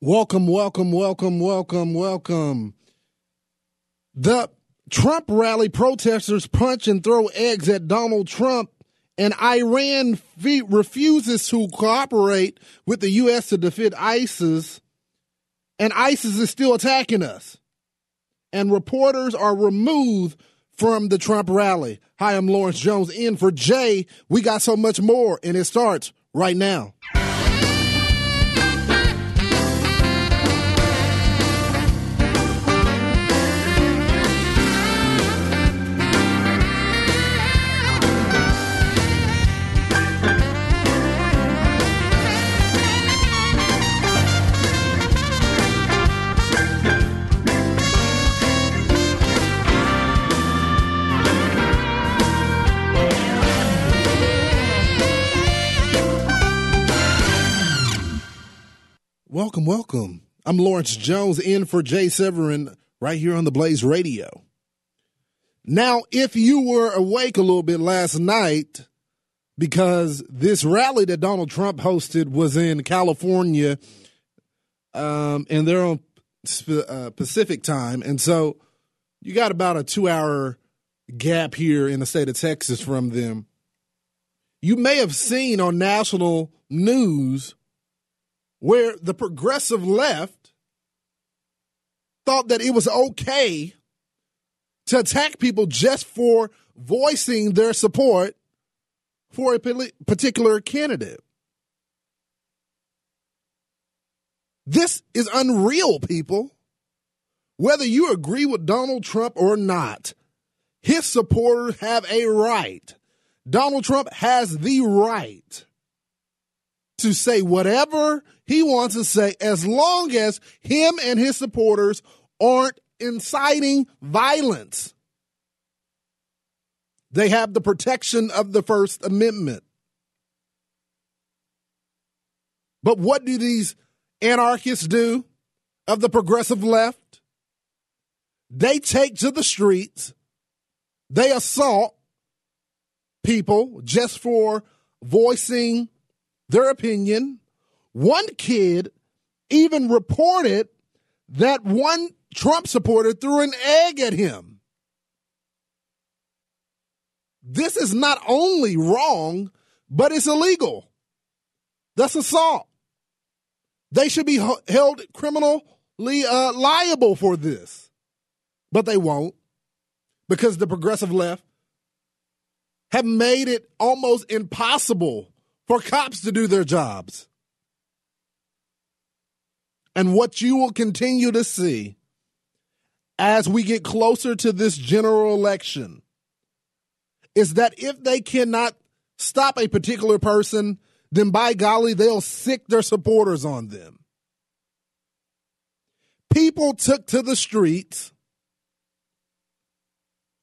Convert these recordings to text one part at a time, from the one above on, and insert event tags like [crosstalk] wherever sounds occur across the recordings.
Welcome, welcome, welcome, welcome, welcome. The Trump rally protesters punch and throw eggs at Donald Trump, and Iran refuses to cooperate with the U.S. to defeat ISIS, and ISIS is still attacking us. And reporters are removed from the Trump rally. Hi, I'm Lawrence Jones in for Jay. We got so much more, and it starts right now. Welcome, welcome. I'm Lawrence Jones in for Jay Severin right here on the Blaze Radio. Now, if you were awake a little bit last night, because this rally that Donald Trump hosted was in California, um, and they're on uh, Pacific time, and so you got about a two-hour gap here in the state of Texas from them. You may have seen on national news where the progressive left thought that it was okay to attack people just for voicing their support for a particular candidate. This is unreal, people. Whether you agree with Donald Trump or not, his supporters have a right. Donald Trump has the right to say whatever he wants to say as long as him and his supporters aren't inciting violence. They have the protection of the First Amendment. But what do these anarchists do of the progressive left? They take to the streets, they assault people just for voicing their opinion. One kid even reported that one Trump supporter threw an egg at him. This is not only wrong, but it's illegal. That's assault. They should be held criminally uh, liable for this. But they won't because the progressive left have made it almost impossible for cops to do their jobs. And what you will continue to see as we get closer to this general election is that if they cannot stop a particular person, then by golly, they'll sic their supporters on them. People took to the streets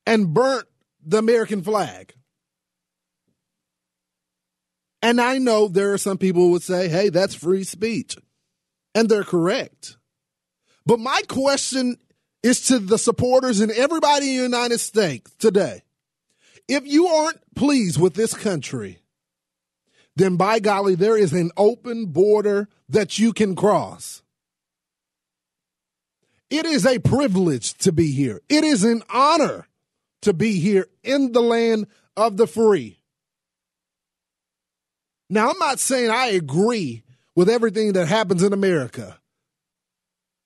and burnt the American flag. And I know there are some people who would say, hey, that's free speech. And they're correct. But my question is to the supporters and everybody in the United States today. If you aren't pleased with this country, then by golly, there is an open border that you can cross. It is a privilege to be here. It is an honor to be here in the land of the free. Now, I'm not saying I agree with everything that happens in America,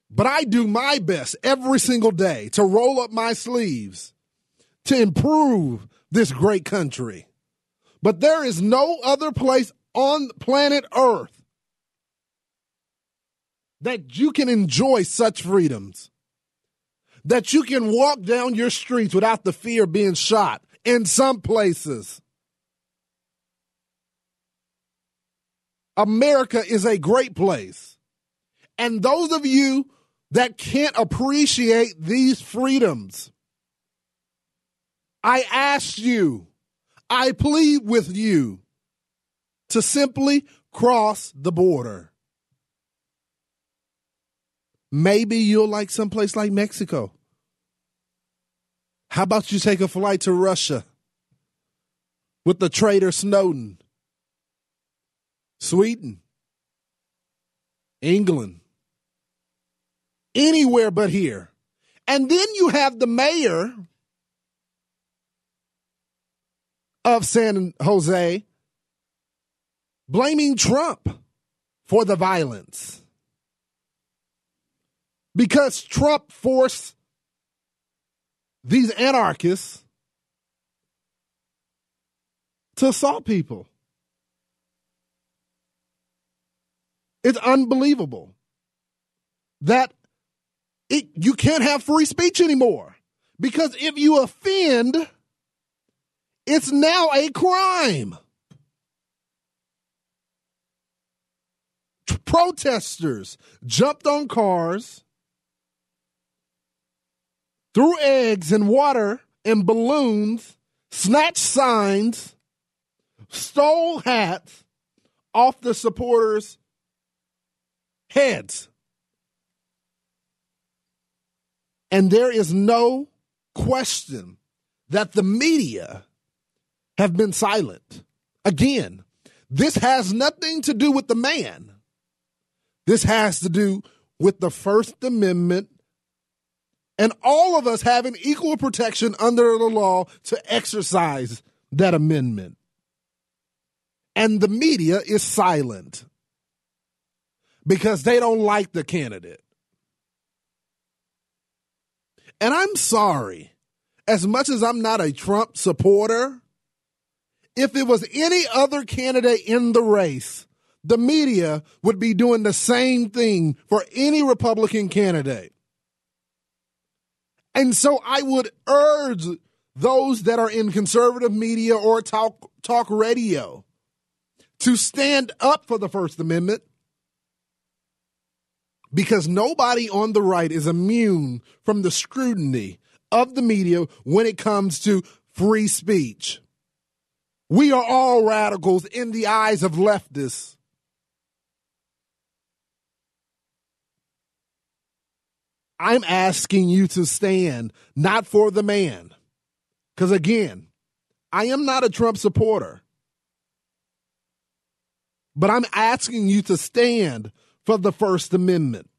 but I do my best every single day to roll up my sleeves to improve this great country. But there is no other place on planet Earth that you can enjoy such freedoms, that you can walk down your streets without the fear of being shot in some places America is a great place. And those of you that can't appreciate these freedoms, I ask you, I plead with you to simply cross the border. Maybe you'll like someplace like Mexico. How about you take a flight to Russia with the traitor Snowden? Sweden, England, anywhere but here. And then you have the mayor of San Jose blaming Trump for the violence because Trump forced these anarchists to assault people. It's unbelievable that it, you can't have free speech anymore because if you offend, it's now a crime. Protesters jumped on cars, threw eggs and water and balloons, snatched signs, stole hats off the supporters' heads. And there is no question that the media have been silent. Again, this has nothing to do with the man. This has to do with the First Amendment and all of us having equal protection under the law to exercise that amendment. And the media is silent because they don't like the candidate. And I'm sorry, as much as I'm not a Trump supporter, if it was any other candidate in the race, the media would be doing the same thing for any Republican candidate. And so I would urge those that are in conservative media or talk talk radio to stand up for the First Amendment because nobody on the right is immune from the scrutiny of the media when it comes to free speech. We are all radicals in the eyes of leftists. I'm asking you to stand not for the man. Because again, I am not a Trump supporter. But I'm asking you to stand for the First Amendment.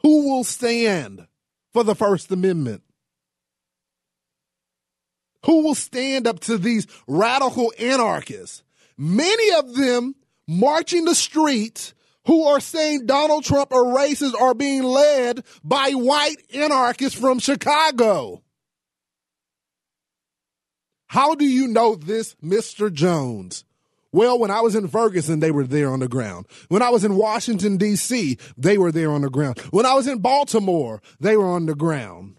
Who will stand for the First Amendment? Who will stand up to these radical anarchists? Many of them marching the streets who are saying Donald Trump or racist are being led by white anarchists from Chicago. How do you know this, Mr. Jones? Well, when I was in Ferguson, they were there on the ground. When I was in Washington, D.C., they were there on the ground. When I was in Baltimore, they were on the ground.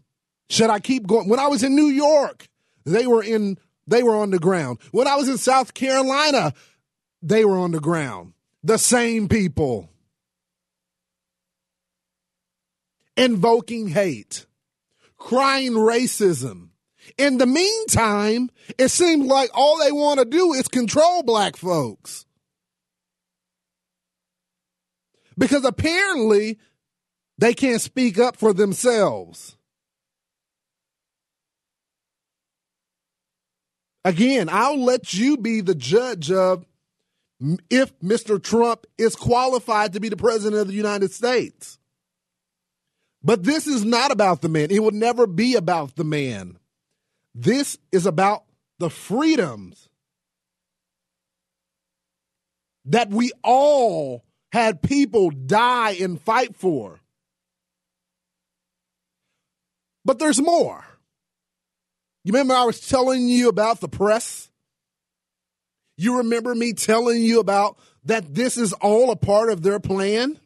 Should I keep going? When I was in New York, they were in they were on the ground. When I was in South Carolina, they were on the ground the same people invoking hate, crying racism. In the meantime, it seems like all they want to do is control black folks. Because apparently they can't speak up for themselves. Again, I'll let you be the judge of if Mr. Trump is qualified to be the president of the United States. But this is not about the man. It will never be about the man. This is about the freedoms that we all had people die and fight for. But there's more. You remember I was telling you about the press? You remember me telling you about that this is all a part of their plan?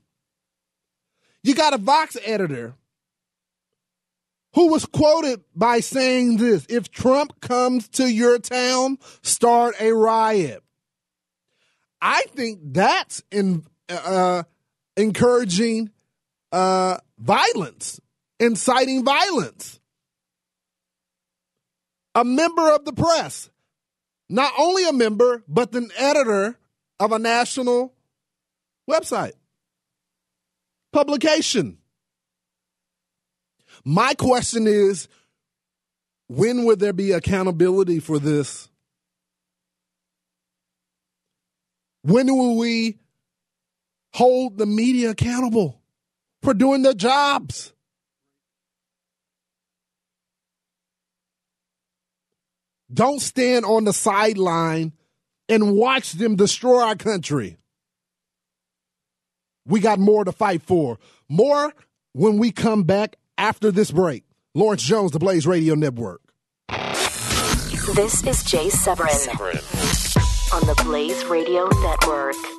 You got a Vox editor who was quoted by saying this If Trump comes to your town, start a riot. I think that's in, uh, encouraging uh, violence, inciting violence. A member of the press, not only a member, but an editor of a national website, publication. My question is when would there be accountability for this? When will we hold the media accountable for doing their jobs? Don't stand on the sideline and watch them destroy our country. We got more to fight for. More when we come back after this break. Lawrence Jones, the Blaze Radio Network. This is Jay Severin, Severin. on the Blaze Radio Network.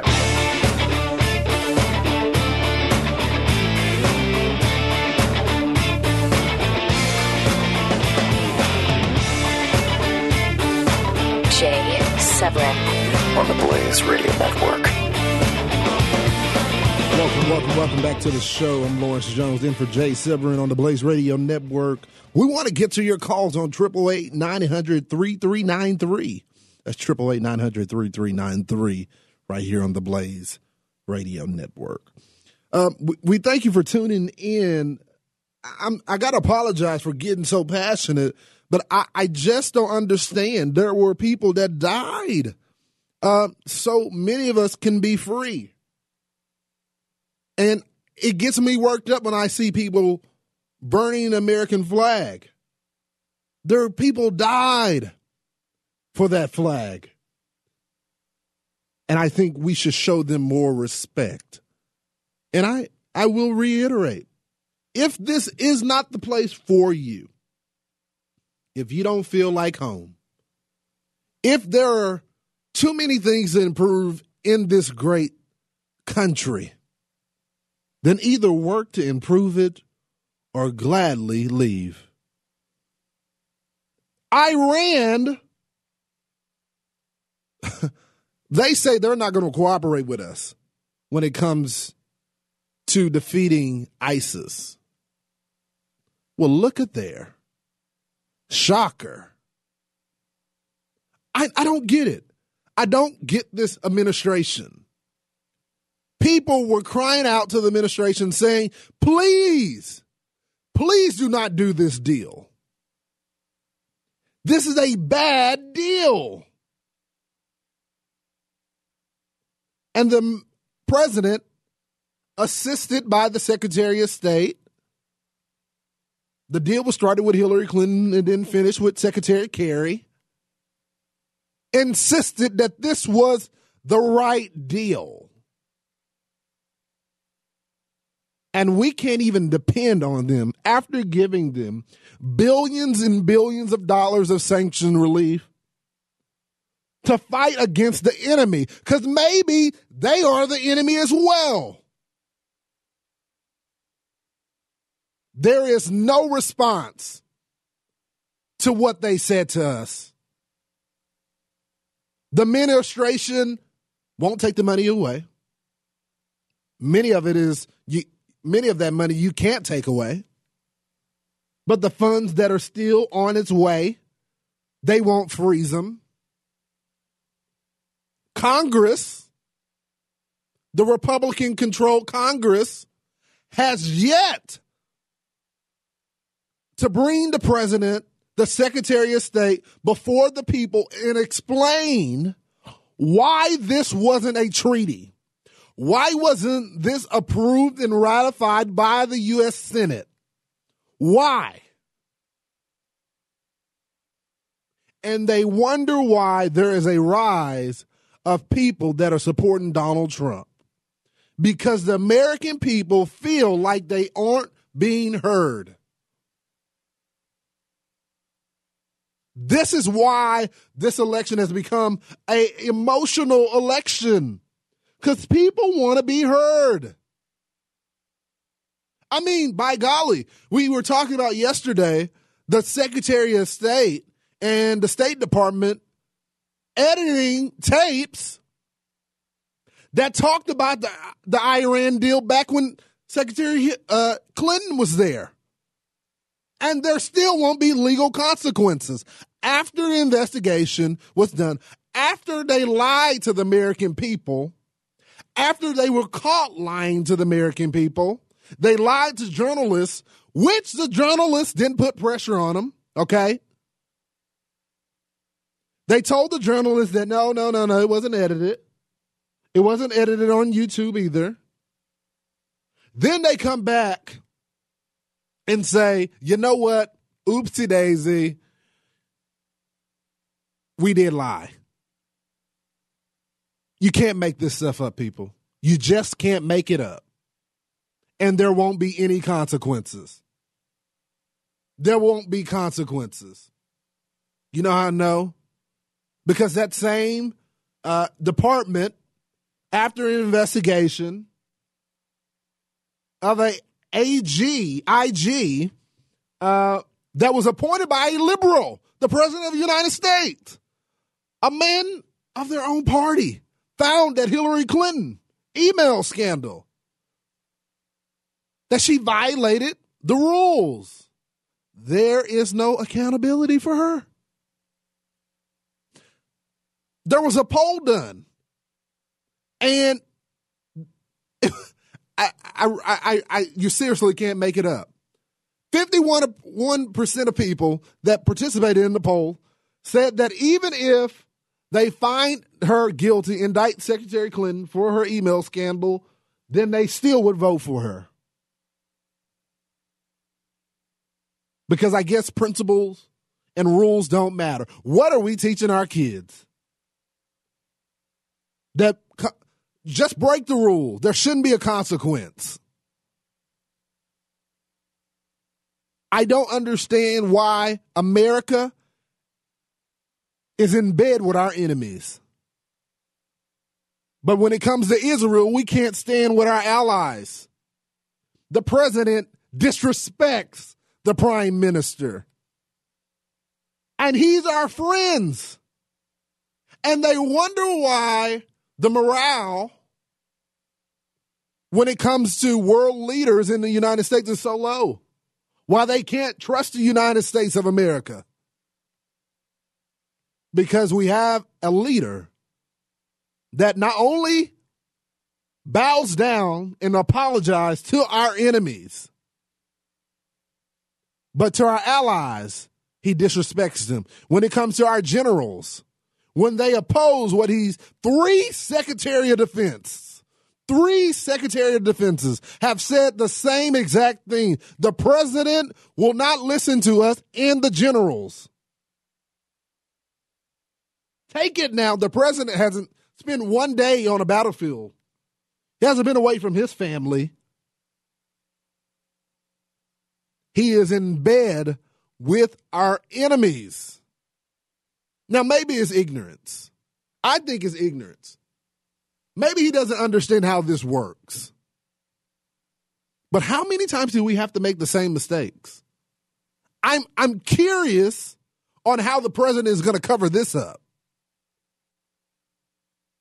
Jay Severin on the Blaze Radio Network. Welcome, welcome, welcome back to the show. I'm Lawrence Jones in for Jay Severin on the Blaze Radio Network. We want to get to your calls on 888 900 3393. That's 888 900 3393 right here on the Blaze Radio Network. Um, we, we, thank you for tuning in. I'm, I got to apologize for getting so passionate, but I, I, just don't understand. There were people that died. Uh, so many of us can be free. And it gets me worked up when I see people burning the American flag. There are people died for that flag. And I think we should show them more respect. And I, I will reiterate if this is not the place for you, if you don't feel like home, if there are too many things to improve in this great country, then either work to improve it or gladly leave. Iran [laughs] They say they're not going to cooperate with us when it comes to defeating ISIS. Well, look at there. Shocker. I, I don't get it. I don't get this administration. People were crying out to the administration saying, please, please do not do this deal. This is a bad deal. And the president, assisted by the Secretary of State, the deal was started with Hillary Clinton and then finished with Secretary Kerry, insisted that this was the right deal. And we can't even depend on them after giving them billions and billions of dollars of sanction relief to fight against the enemy because maybe they are the enemy as well. There is no response to what they said to us. The administration won't take the money away. Many of it is you, many of that money you can't take away. But the funds that are still on its way, they won't freeze them. Congress, the Republican controlled Congress, has yet to bring the president, the Secretary of State, before the people and explain why this wasn't a treaty, Why wasn't this approved and ratified by the U.S. Senate? Why? And they wonder why there is a rise of people that are supporting Donald Trump. Because the American people feel like they aren't being heard. This is why this election has become a emotional election because people want to be heard. I mean, by golly, we were talking about yesterday the Secretary of State and the State Department editing tapes that talked about the, the Iran deal back when Secretary uh, Clinton was there. And there still won't be legal consequences. After the investigation was done, after they lied to the American people, after they were caught lying to the American people, they lied to journalists, which the journalists didn't put pressure on them, okay? They told the journalists that no, no, no, no, it wasn't edited. It wasn't edited on YouTube either. Then they come back and say, you know what? Oopsie daisy. We did lie. You can't make this stuff up, people. You just can't make it up. And there won't be any consequences. There won't be consequences. You know how I know? Because that same uh, department, after an investigation of a AG, IG, uh, that was appointed by a liberal, the president of the United States, a man of their own party, found that Hillary Clinton email scandal that she violated the rules. There is no accountability for her. There was a poll done, and [laughs] I, I, I, I, you seriously can't make it up. 51% of people that participated in the poll said that even if they find her guilty, indict Secretary Clinton for her email scandal, then they still would vote for her. Because I guess principles and rules don't matter. What are we teaching our kids? That just break the rule. There shouldn't be a consequence. I don't understand why America is in bed with our enemies. But when it comes to Israel, we can't stand with our allies. The president disrespects the prime minister. And he's our friends. And they wonder why the morale when it comes to world leaders in the United States is so low. Why they can't trust the United States of America because we have a leader that not only bows down and apologizes to our enemies, but to our allies, he disrespects them. When it comes to our generals, when they oppose what he's three Secretary of Defense, three Secretary of Defenses have said the same exact thing. The president will not listen to us and the generals. Take it now. The president hasn't spent one day on a battlefield. He hasn't been away from his family. He is in bed with our enemies. Now, maybe it's ignorance. I think it's ignorance. Maybe he doesn't understand how this works. But how many times do we have to make the same mistakes? I'm I'm curious on how the president is going to cover this up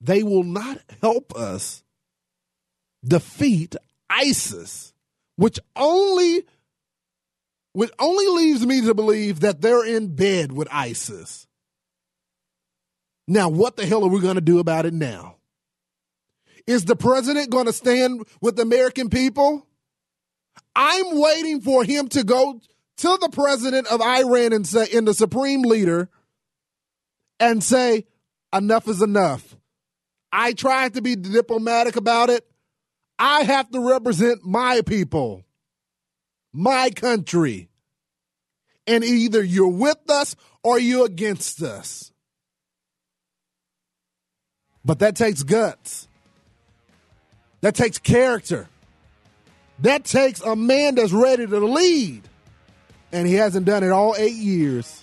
they will not help us defeat ISIS, which only which only leaves me to believe that they're in bed with ISIS. Now, what the hell are we going to do about it now? Is the president going to stand with the American people? I'm waiting for him to go to the president of Iran and say, in the supreme leader, and say, enough is enough. I tried to be diplomatic about it. I have to represent my people, my country. And either you're with us or you're against us. But that takes guts. That takes character. That takes a man that's ready to lead. And he hasn't done it all eight years.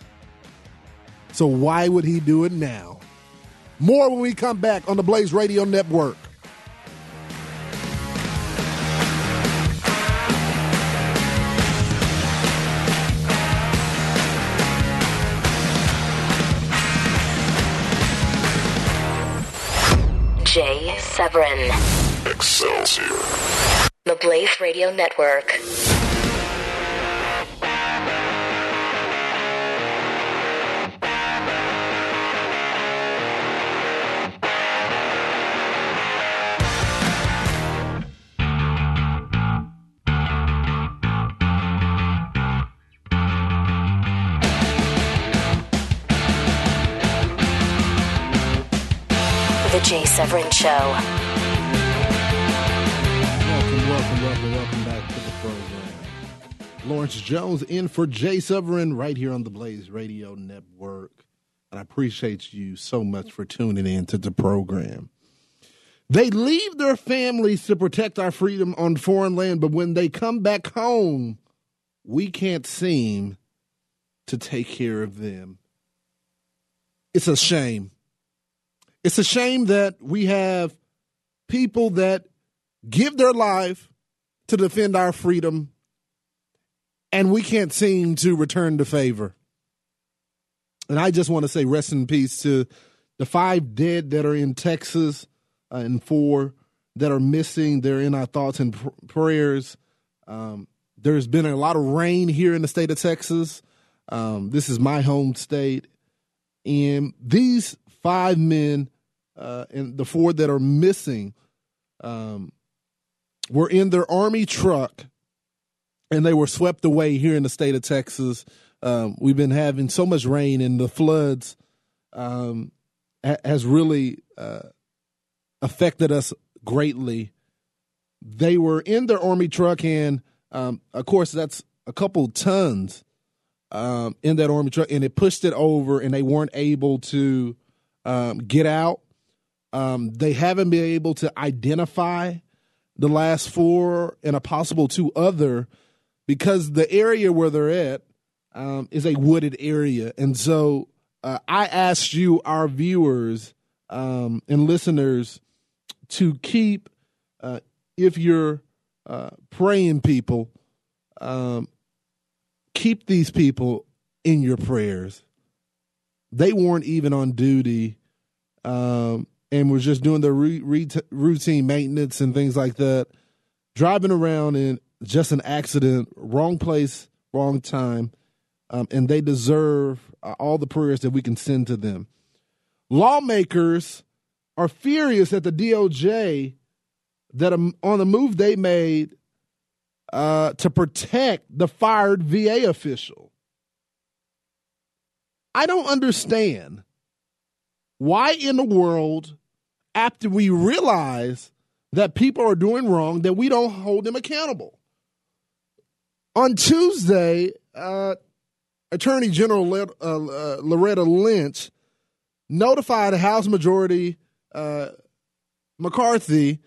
So why would he do it now? More when we come back on the Blaze Radio Network. Severin. Excelsior. The Blaze Radio Network. Jay Severin Show. Welcome, welcome, welcome, welcome back to the program. Lawrence Jones in for Jay Severin right here on the Blaze Radio Network. And I appreciate you so much for tuning in to the program. They leave their families to protect our freedom on foreign land, but when they come back home, we can't seem to take care of them. It's a shame. It's a shame that we have people that give their life to defend our freedom and we can't seem to return the favor. And I just want to say rest in peace to the five dead that are in Texas uh, and four that are missing. They're in our thoughts and pr- prayers. Um, there's been a lot of rain here in the state of Texas. Um, this is my home state. And these five men uh, and the four that are missing um, were in their army truck and they were swept away here in the state of Texas. Um, we've been having so much rain and the floods um, ha- has really uh, affected us greatly. They were in their army truck, and um, of course, that's a couple tons um, in that army truck, and it pushed it over, and they weren't able to um, get out. Um, they haven't been able to identify the last four and a possible two other because the area where they're at um, is a wooded area. And so uh, I asked you, our viewers um, and listeners, to keep, uh, if you're uh, praying people, um, keep these people in your prayers. They weren't even on duty um, and was just doing the re- re- routine maintenance and things like that, driving around in just an accident, wrong place, wrong time, um, and they deserve uh, all the prayers that we can send to them. Lawmakers are furious at the DOJ that um, on the move they made uh, to protect the fired VA official. I don't understand why in the world, after we realize that people are doing wrong, that we don't hold them accountable. On Tuesday, uh, Attorney General uh, uh, Loretta Lynch notified House Majority uh, McCarthy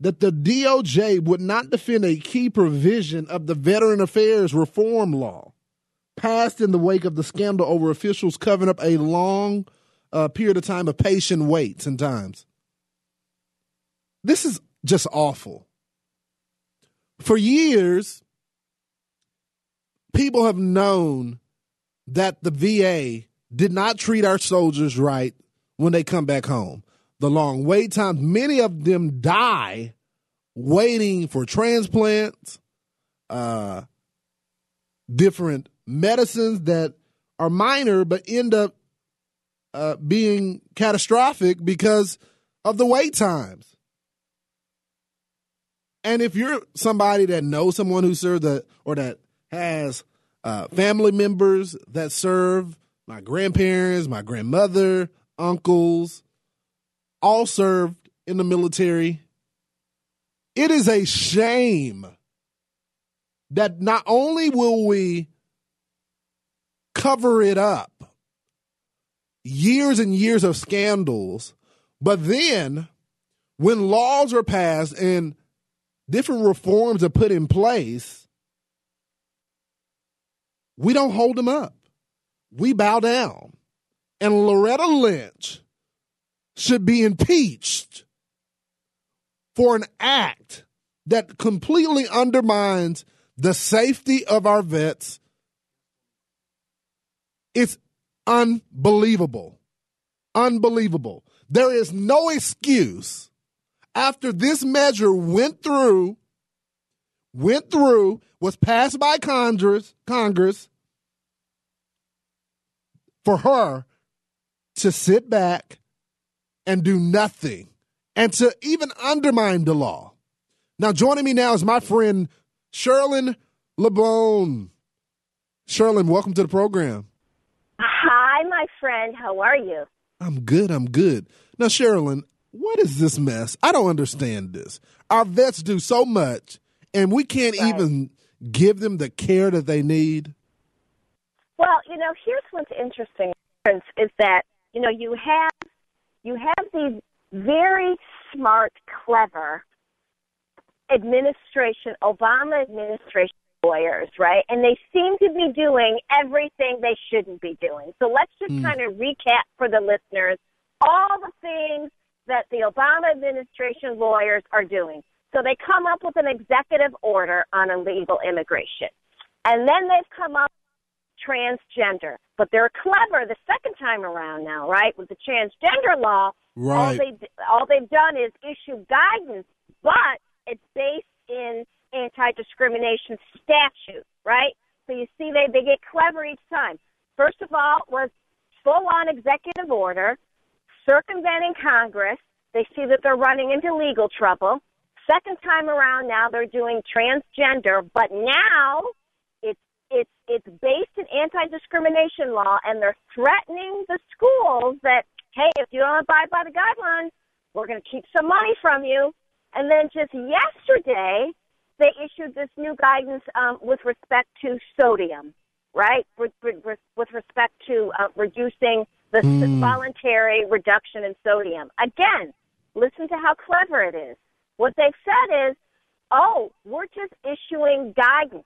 that the DOJ would not defend a key provision of the Veteran Affairs Reform Law passed in the wake of the scandal over officials covering up a long uh, period of time of patient waits and times. This is just awful. For years, people have known that the VA did not treat our soldiers right when they come back home. The long wait times, many of them die waiting for transplants, uh, different medicines that are minor but end up uh, being catastrophic because of the wait times. And if you're somebody that knows someone who served that or that has uh, family members that serve, my grandparents, my grandmother, uncles, all served in the military. It is a shame that not only will we cover it up, years and years of scandals, but then when laws are passed and different reforms are put in place, we don't hold them up. We bow down. And Loretta Lynch should be impeached for an act that completely undermines the safety of our vets. It's unbelievable. Unbelievable. There is no excuse after this measure went through, went through, was passed by Congress, Congress for her to sit back and do nothing and to even undermine the law. Now, joining me now is my friend Cherylyn Lebon. Cherylyn, welcome to the program. Hi, friend. How are you? I'm good. I'm good. Now, Cherylyn, what is this mess? I don't understand this. Our vets do so much, and we can't right. even give them the care that they need. Well, you know, here's what's interesting is that you know you have you have these very smart, clever administration, Obama administration lawyers, right? And they seem to be doing everything they shouldn't be doing. So let's just mm. kind of recap for the listeners all the things that the Obama administration lawyers are doing. So they come up with an executive order on illegal immigration. And then they've come up transgender. But they're clever the second time around now, right? With the transgender law, right. all they all they've done is issue guidance, but it's based in anti-discrimination statute, right? So you see, they they get clever each time. First of all, was full-on executive order circumventing Congress. They see that they're running into legal trouble. Second time around, now they're doing transgender, but now it's it's it's based in anti-discrimination law, and they're threatening the schools that hey, if you don't abide by the guidelines, we're going to keep some money from you. And then just yesterday, they issued this new guidance um, with respect to sodium, right? With, with, with respect to uh, reducing the mm. voluntary reduction in sodium. Again, listen to how clever it is. What they've said is, oh, we're just issuing guidance.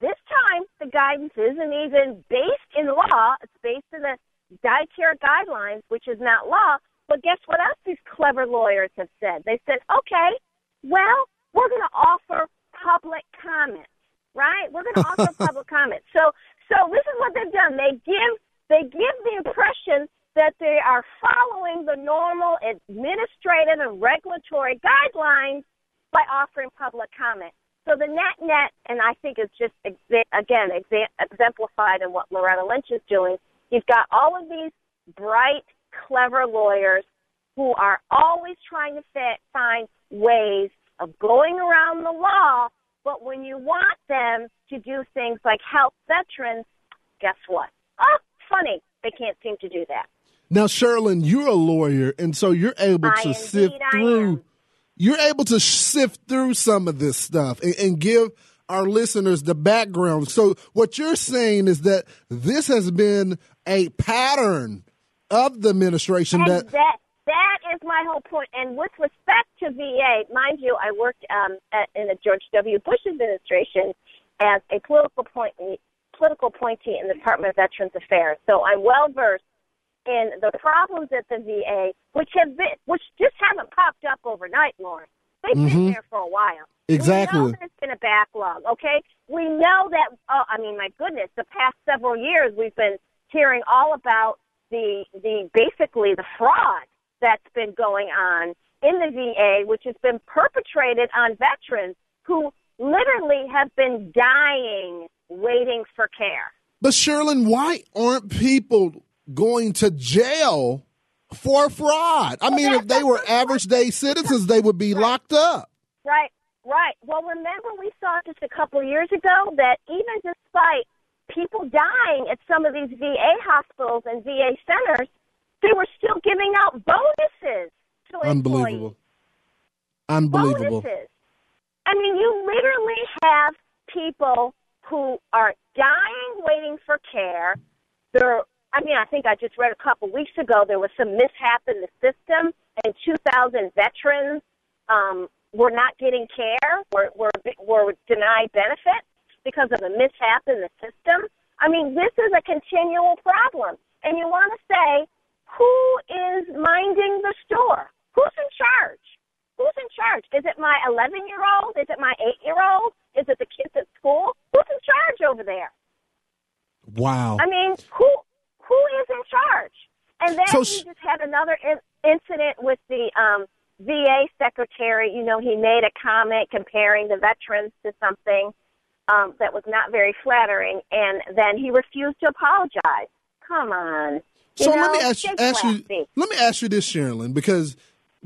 This time, the guidance isn't even based in law. It's based in the dietary guidelines, which is not law. But guess what else these clever lawyers have said? They said, okay, well, we're going to offer public comments, right? We're going to offer [laughs] public comments. So, so this is what they've done. They give they give the impression that they are following the normal administrative and regulatory guidelines by offering public comment. So the net net, and I think is just again exemplified in what Loretta Lynch is doing. You've got all of these bright, clever lawyers who are always trying to fit, find ways of going around the law, but when you want them to do things like help veterans, guess what? Oh, funny. They can't seem to do that. Now, Cherylyn, you're a lawyer, and so you're able I to sift through. You're able to sift through some of this stuff and, and give our listeners the background. So, what you're saying is that this has been a pattern of the administration and that, that is my whole point. And with respect to VA, mind you, I worked um, at, in the George W. Bush administration as a political point, political appointee in the Department of Veterans Affairs. So I'm well versed in the problems at the VA, which have been, which just haven't popped up overnight, Lauren. They've mm-hmm. been there for a while. Exactly. We know there's been a backlog. Okay, we know that. Oh, I mean, my goodness, the past several years we've been hearing all about the the basically the fraud that's been going on in the VA, which has been perpetrated on veterans who literally have been dying waiting for care. But Cherylyn, why aren't people going to jail for fraud? I mean, if they were average day citizens, they would be right. locked up. Right, right. Well, remember we saw just a couple years ago that even despite people dying at some of these VA hospitals and VA centers, they were still giving out bonuses essential Unbelievable. employees. Unbelievable. Bonuses. I mean, you literally have people who are dying waiting for care. They're, I mean, I think I just read a couple weeks ago there was some mishap in the system, and 2,000 veterans um, were not getting care, were, were, were denied benefits because of a mishap in the system. I mean, this is a continual problem. And you want to say, who is minding the store? Who's in charge? Who's in charge? Is it my 11 year old? Is it my 8 year old? Is it the kids at school? Who's in charge over there? Wow. I mean, who who is in charge? And then So he just had another in- incident with the um, VA secretary. You know, he made a comment comparing the veterans to something um, that was not very flattering, and then he refused to apologize. Come on. So know, let me ask you, ask you let me ask you this, Cherylyn, because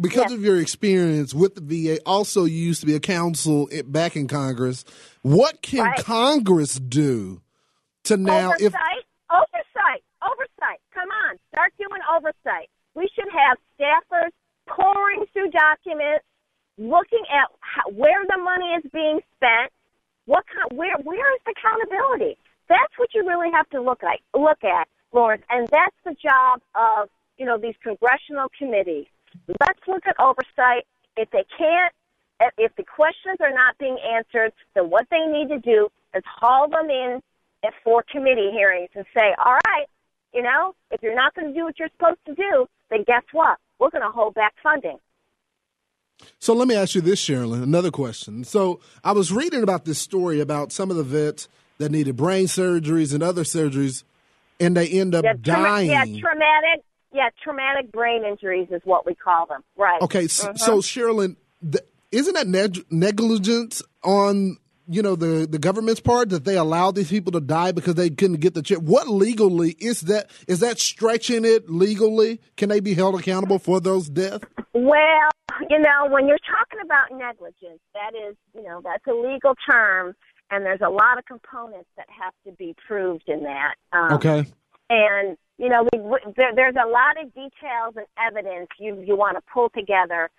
because Yes. of your experience with the VA, also you used to be a counsel back in Congress. What can Right. Congress do to now if oversight, oversight, oversight. Come on, start doing oversight. We should have staffers pouring through documents, looking at how, where the money is being spent. What kind, where where is the accountability? That's what you really have to look at. Look at Lawrence, and that's the job of you know these congressional committees. Let's look at oversight. If they can't, if- the questions are not being answered, then what they need to do is haul them in at four committee hearings and say, all right, you know, if you're not going to do what you're supposed to do, then guess what? We're going to hold back funding. So let me ask you this, Cherylyn, another question. So I was reading about this story about some of the vets that needed brain surgeries and other surgeries, and they end up Yeah, dying. yeah, traumatic. Yeah, traumatic brain injuries is what we call them. Right. Okay, so, Mhm. so Cherylyn, th- isn't that neg- negligence on you know the the government's part that they allowed these people to die because they couldn't get the chip? What legally is that? Is that stretching it legally? Can they be held accountable for those deaths? Well, you know, when you're talking about negligence, that is, you know, that's a legal term, and there's a lot of components that have to be proved in that. Um, Okay, and you know we, we, there, there's a lot of details and evidence you you want to pull together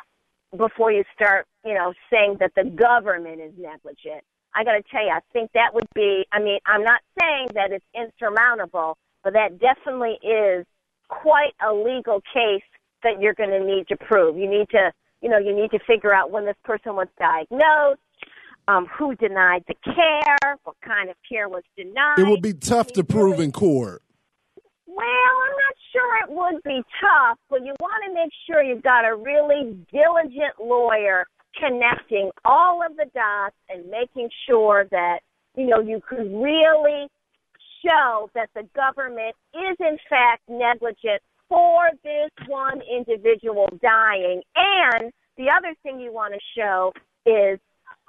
before you start you know saying that the government is negligent. I got to tell you i think that would be i mean i'm not saying that it's insurmountable but that definitely is quite a legal case that you're going to need to prove. You need to you know you need to figure out when this person was diagnosed um, who denied the care what kind of care was denied it would be tough to prove in court. well, I'm not sure it would be tough, but you want to make sure you've got a really diligent lawyer connecting all of the dots and making sure that, you know, you could really show that the government is in fact negligent for this one individual dying. And the other thing you want to show is,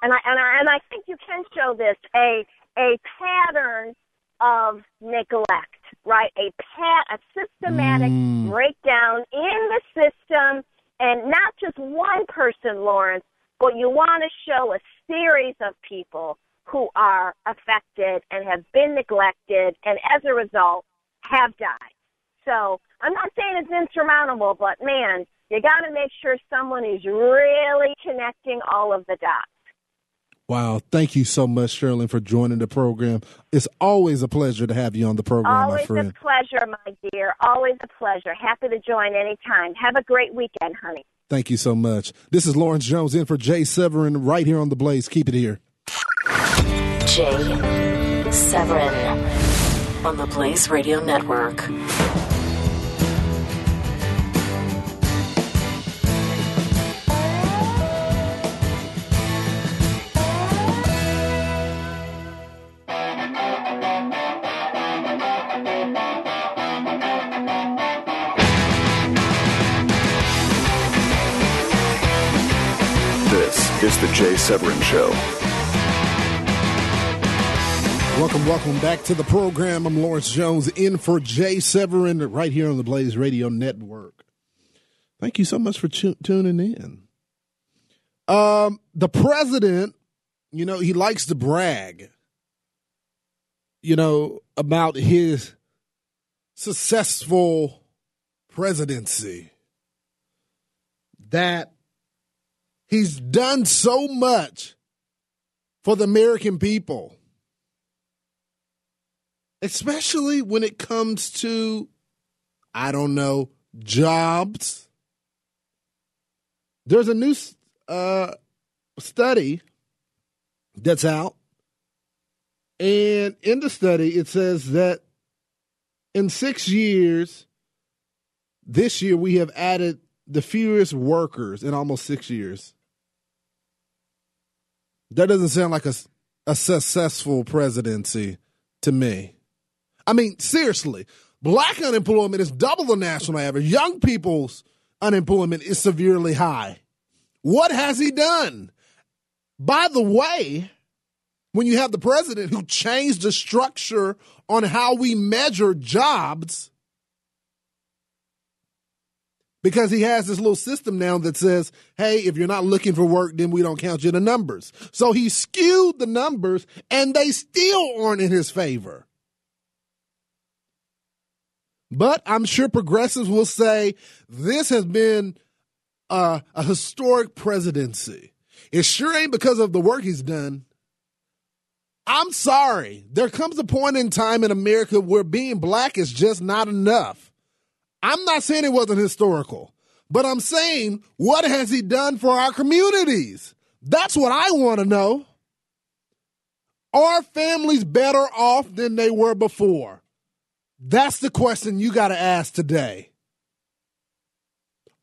and I, and I, and I think you can show this, a, a pattern of neglect, right? A pat, a systematic Mm. breakdown in the system, and not just one person, Lawrence, but you want to show a series of people who are affected and have been neglected, and as a result, have died. So I'm not saying it's insurmountable, but man, you got to make sure someone is really connecting all of the dots. Wow, thank you so much, Cherylyn, for joining the program. It's always a pleasure to have you on the program, my friend. Always a friend. pleasure, my dear. Always a pleasure. Happy to join anytime. Have a great weekend, honey. Thank you so much. This is Lawrence Jones in for Jay Severin right here on the Blaze. Keep it here. Jay Severin on the Blaze Radio Network. Is the Jay Severin Show. Welcome, welcome back to the program. I'm Lawrence Jones in for Jay Severin right here on the Blaze Radio Network. Thank you so much for tu- tuning in. Um, the president, you know, he likes to brag, you know, about his successful presidency. that he's done so much for the American people, especially when it comes to, I don't know, jobs. There's a new uh, study that's out. And in the study, it says that in six years, this year we have added the fewest workers in almost six years. That doesn't sound like a, a successful presidency to me. I mean, seriously, black unemployment is double the national average. Young people's unemployment is severely high. What has he done? By the way, when you have the president who changed the structure on how we measure jobs, because he has this little system now that says, hey, if you're not looking for work, then we don't count you in the numbers. So he skewed the numbers and they still aren't in his favor. But I'm sure progressives will say this has been a, a historic presidency. It sure ain't because of the work he's done. I'm sorry. There comes a point in time in America where being black is just not enough. I'm not saying it wasn't historical, but I'm saying what has he done for our communities? That's what I want to know. Are families better off than they were before? That's the question you got to ask today.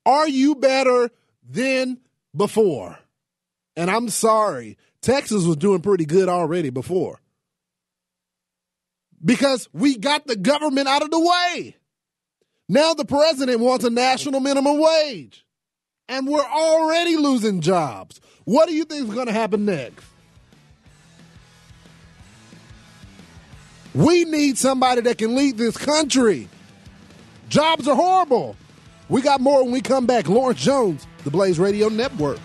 Are you better than before? And I'm sorry, Texas was doing pretty good already before. Because we got the government out of the way. Now the president wants a national minimum wage. And we're already losing jobs. What do you think is going to happen next? We need somebody that can lead this country. Jobs are horrible. We got more when we come back. Lawrence Jones, the Blaze Radio Network.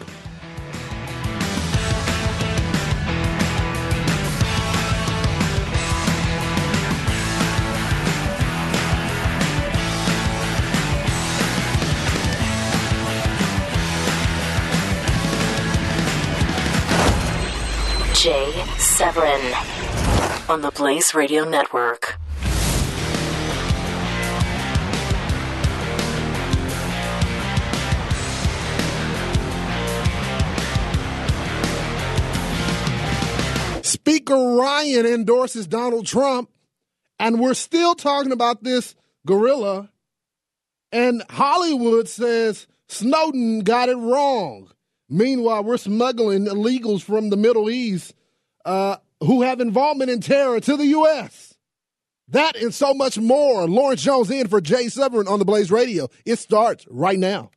On the Blaze Radio Network. Speaker Ryan endorses Donald Trump, and we're still talking about this gorilla. And Hollywood says Snowden got it wrong. Meanwhile, we're smuggling illegals from the Middle East uh, who have involvement in terror to the U.S. That and so much more. Lawrence Jones in for Jay Severin on the Blaze Radio. It starts right now.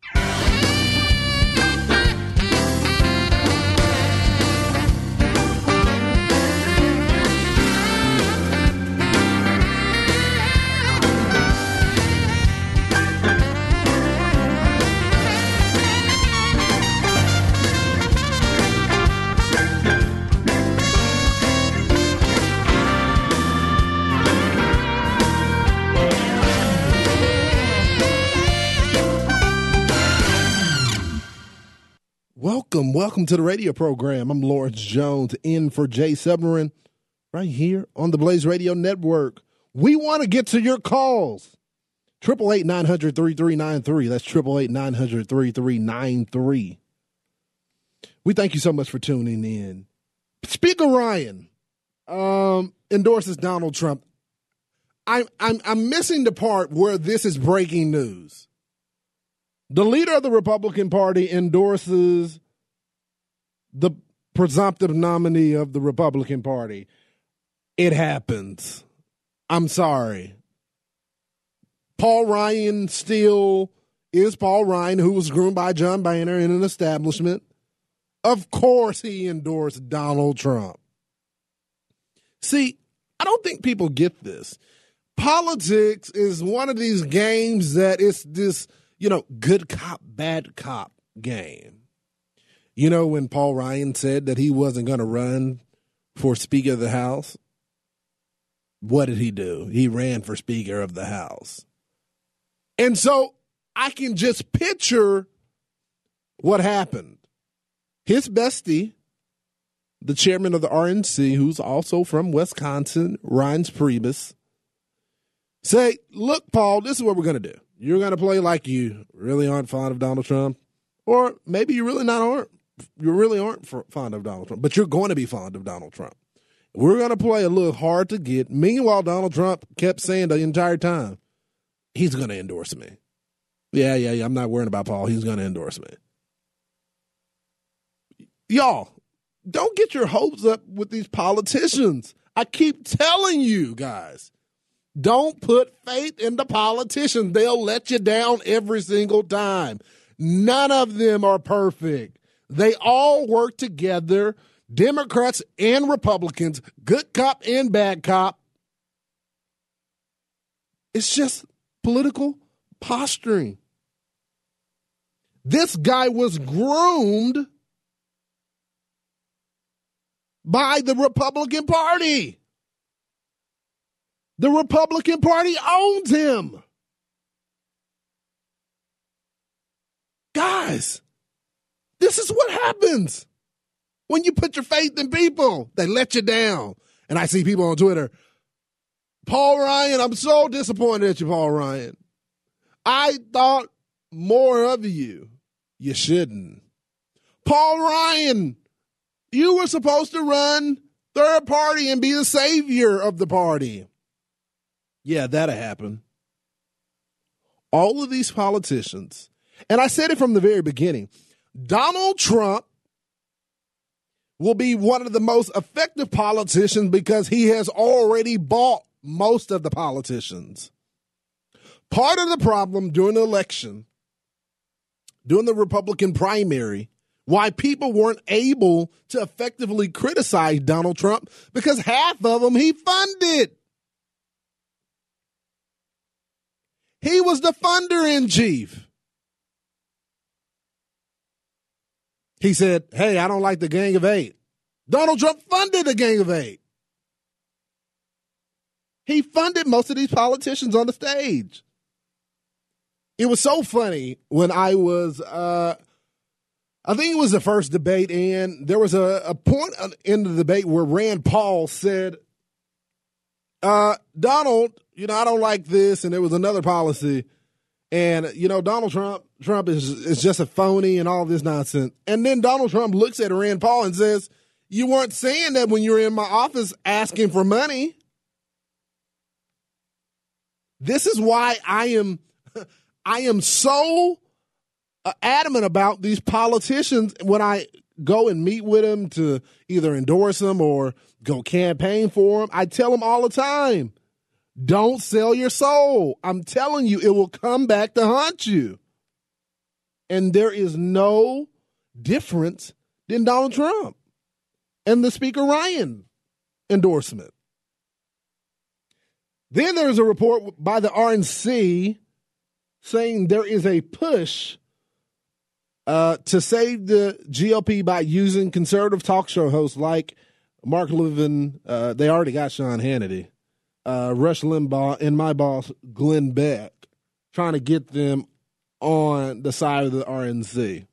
Welcome, welcome to the radio program. I'm Lawrence Jones in for Jay Severin right here on the Blaze Radio Network. We want to get to your calls. Triple eight nine hundred three three nine three. That's triple eight nine hundred three three nine three. We thank you so much for tuning in. Speaker Ryan um, endorses Donald Trump. I'm I'm I'm missing the part where this is breaking news. The leader of the Republican Party endorses the presumptive nominee of the Republican Party. It happens. I'm sorry. Paul Ryan still is Paul Ryan, who was groomed by John Boehner in an establishment. Of course, he endorsed Donald Trump. See, I don't think people get this. Politics is one of these games that it's this you know, good cop, bad cop game. You know, when Paul Ryan said that he wasn't going to run for Speaker of the House, what did he do? He ran for Speaker of the House. And so I can just picture what happened? His bestie, the chairman of the RNC, who's also from Wisconsin, Reince Priebus, say, look, Paul, this is what we're going to do. You're going to play like you really aren't fond of Donald Trump, or maybe you really not aren't. You really aren't fond of Donald Trump, but you're going to be fond of Donald Trump. We're going to play a little hard to get. Meanwhile, Donald Trump kept saying the entire time, he's going to endorse me. Yeah, yeah, yeah. I'm not worrying about Paul. He's going to endorse me. Y'all, don't get your hopes up with these politicians. I keep telling you guys, don't put faith in the politicians. They'll let you down every single time. None of them are perfect. They all work together, Democrats and Republicans, good cop and bad cop. It's just political posturing. This guy was groomed by the Republican Party. The Republican Party owns him. Guys, this is what happens when you put your faith in people. They let you down. And I see people on Twitter, Paul Ryan, I'm so disappointed at you, Paul Ryan. I thought more of you. You shouldn't. Paul Ryan, you were supposed to run third party and be the savior of the party. Yeah, that'll happen. All of these politicians, and I said it from the very beginning Donald Trump will be one of the most effective politicians because he has already bought most of the politicians. Part of the problem during the election, during the Republican primary, why people weren't able to effectively criticize Donald Trump because half of them he funded. He was the funder in chief. He said, Hey, I don't like the Gang of Eight. Donald Trump funded the Gang of Eight. He funded most of these politicians on the stage. It was so funny when I was, uh, I think it was the first debate, and there was a, a point in the debate where Rand Paul said, uh, Donald, you know, I don't like this, and there was another policy, and you know, Donald Trump, Trump is is just a phony and all this nonsense. And then Donald Trump looks at Rand Paul and says, "You weren't saying that when you were in my office asking for money." This is why I am, [laughs] I am so uh, adamant about these politicians when I go and meet with them to either endorse them or go campaign for them. I tell them all the time don't sell your soul. I'm telling you, it will come back to haunt you. And there is no difference than Donald Trump and the Speaker Ryan endorsement. Then there's a report by the RNC saying there is a push uh, to save the GOP by using conservative talk show hosts like Mark Levin. Uh, they already got Sean Hannity uh, Rush Limbaugh and my boss Glenn Beck, trying to get them on the side of the RNC.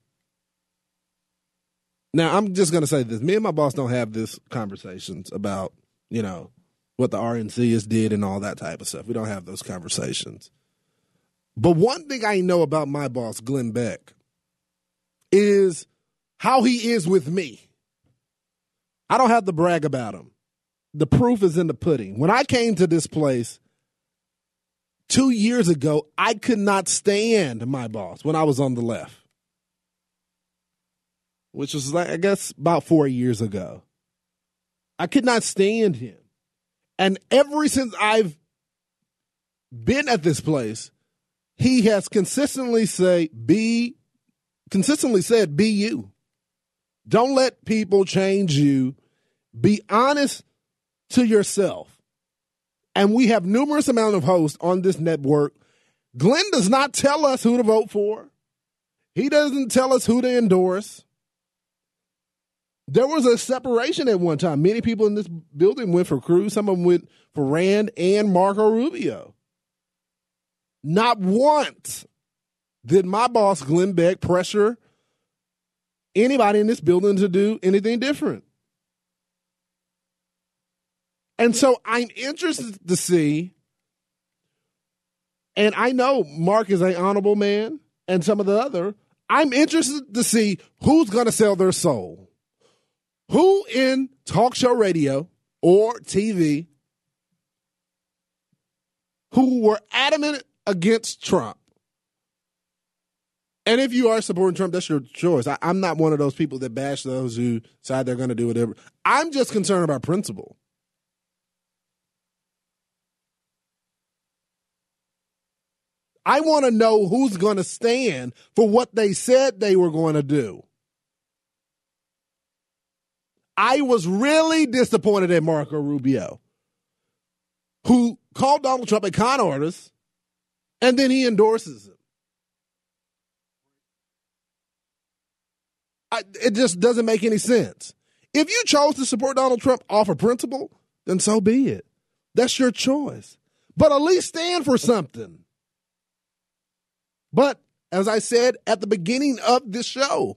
Now, I'm just to say this: me and my boss don't have this conversations about you know what the RNC has did and all that type of stuff. We don't have those conversations. But one thing I know about my boss, Glenn Beck, is how he is with me. I don't have to brag about him the proof is in the pudding. When I came to this place two years ago, I could not stand my boss when I was on the left, which was like, I guess, about four years ago. I could not stand him. And ever since I've been at this place, he has consistently say be consistently said be you. Don't let people change you. Be honest to yourself. And we have numerous amount of hosts on this network. Glenn does not tell us who to vote for. He doesn't tell us who to endorse. There was a separation at one time. Many people in this building went for Cruz. Some of them went for Rand and Marco Rubio. Not once did my boss, Glenn Beck, pressure anybody in this building to do anything different. And so I'm interested to see, and I know Mark is an honorable man and some of the other. I'm interested to see who's going to sell their soul. Who in talk show radio or TV who were adamant against Trump. And if you are supporting Trump, that's your choice. I, am not one of those people that bash those who decide they're going to do whatever. I'm just concerned about principle. I want to know who's going to stand for what they said they were going to do. I was really disappointed at Marco Rubio, who called Donald Trump a con artist, and then he endorses him. I, it just doesn't make any sense. If you chose to support Donald Trump off of principle, then so be it. That's your choice. But at least stand for something. But as I said at the beginning of this show,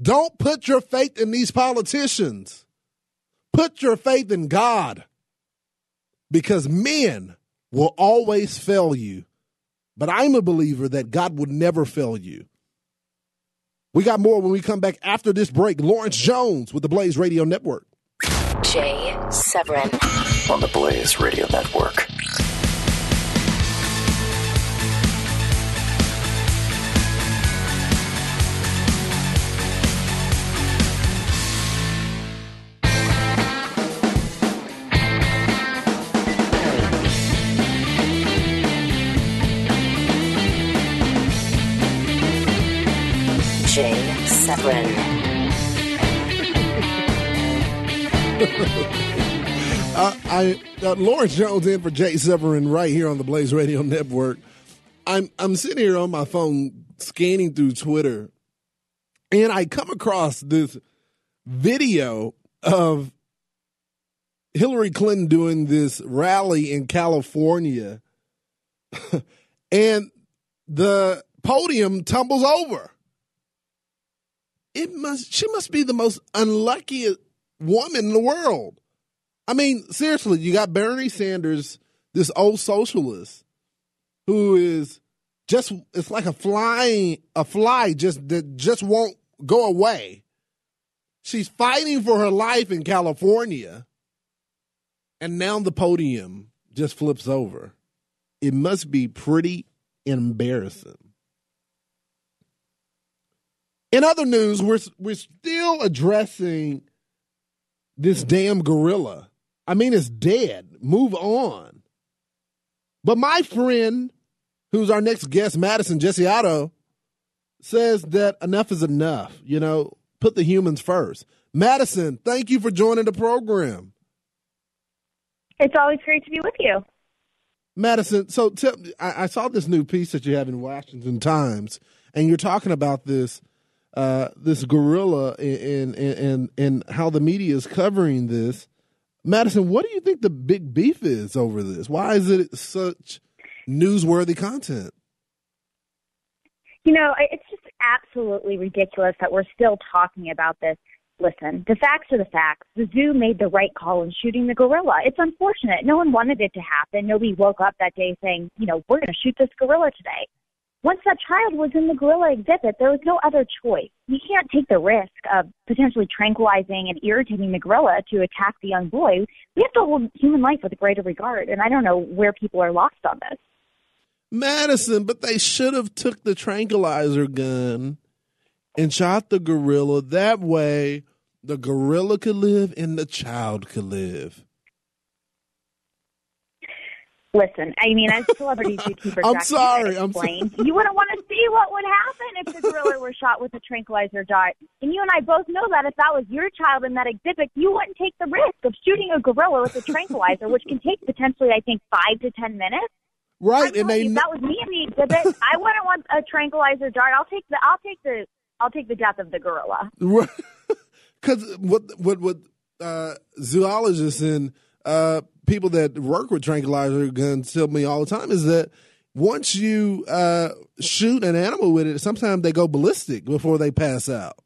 don't put your faith in these politicians. Put your faith in God because men will always fail you. But I'm a believer that God would never fail you. We got more when we come back after this break. Lawrence Jones with the Blaze Radio Network. Jay Severin on the Blaze Radio Network. Jay [laughs] uh, I uh, Lawrence Jones in for Jay Severin right here on the Blaze Radio Network. I'm I'm sitting here on my phone scanning through Twitter, and I come across this video of Hillary Clinton doing this rally in California, [laughs] and the podium tumbles over it must she must be the most unlucky woman in the world. I mean, seriously, you got Bernie Sanders, this old socialist, who is just it's like a flying a fly just that just won't go away. She's fighting for her life in California. And now the podium just flips over. It must be pretty embarrassing. In other news, we're we're still addressing this damn gorilla. I mean, it's dead. Move on. But my friend, who's our next guest, Madison Gesiotto, says that enough is enough. You know, put the humans first. Madison, thank you for joining the program. It's always great to be with you. Madison, so tell, I, I saw this new piece that you have in Washington Times, and you're talking about this uh, this gorilla and and and how the media is covering this. Madison, what do you think the big beef is over this? Why is it such newsworthy content? You know, it's just absolutely ridiculous that we're still talking about this. Listen, the facts are the facts. The zoo made the right call in shooting the gorilla. It's unfortunate. No one wanted it to happen. Nobody woke up that day saying, you know, we're going to shoot this gorilla today. Once that child was in the gorilla exhibit, there was no other choice. You can't take the risk of potentially tranquilizing and irritating the gorilla to attack the young boy. We have to hold human life with greater regard, and I don't know where people are lost on this. Madison, but they should have took the tranquilizer gun and shot the gorilla. That way, the gorilla could live and the child could live. Listen, I mean, as celebrities celebrity zookeeper, [laughs] I'm sorry. I'm sorry. You wouldn't want to see what would happen if the gorilla were shot with a tranquilizer dart. And you and I both know that if that was your child in that exhibit, you wouldn't take the risk of shooting a gorilla with a tranquilizer, which can take potentially, I think, five to ten minutes. Right, and they that was me in the exhibit, I wouldn't want a tranquilizer dart. I'll take the, I'll take the, I'll take the death of the gorilla. Because [laughs] what, what, what uh, zoologists and uh, people that work with tranquilizer guns tell me all the time is that once you uh, shoot an animal with it, sometimes they go ballistic before they pass out.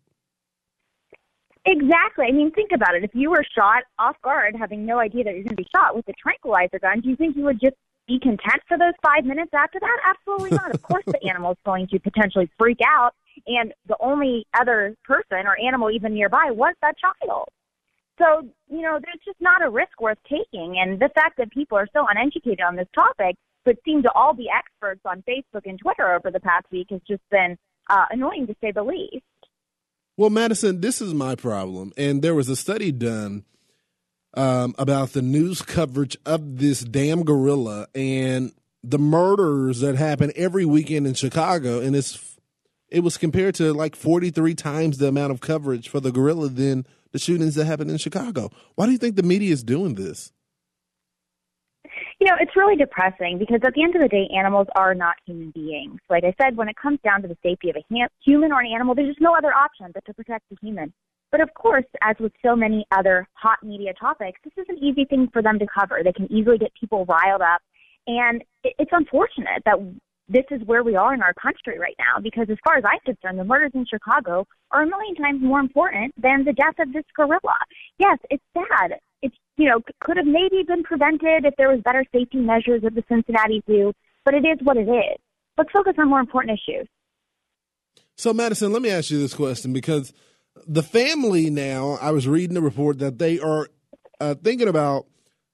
Exactly. I mean, think about it. If you were shot off guard, having no idea that you're going to be shot with a tranquilizer gun, do you think you would just be content for those five minutes after that? Absolutely not. Of course, the animal is going to potentially freak out, and the only other person or animal even nearby was that child. So, you know, there's just not a risk worth taking. And the fact that people are so uneducated on this topic, but seem to all be experts on Facebook and Twitter over the past week has just been uh, annoying to say the least. Well, Madison, this is my problem. And there was a study done um, about the news coverage of this damn gorilla and the murders that happen every weekend in Chicago. And it's it was compared to like 43 times the amount of coverage for the gorilla than the shootings that happened in Chicago. Why do you think the media is doing this? You know, it's really depressing because at the end of the day, animals are not human beings. Like I said, when it comes down to the safety of a human or an animal, there's just no other option but to protect the human. But of course, as with so many other hot media topics, this is an easy thing for them to cover. They can easily get people riled up. And it's unfortunate that this is where we are in our country right now because as far as I'm concerned, the murders in Chicago are a million times more important than the death of this gorilla. Yes, it's sad. It's, you know, could have maybe been prevented if there was better safety measures at the Cincinnati Zoo, but it is what it is. Let's focus on more important issues. So, Madison, let me ask you this question because the family now, I was reading the report that they are uh, thinking about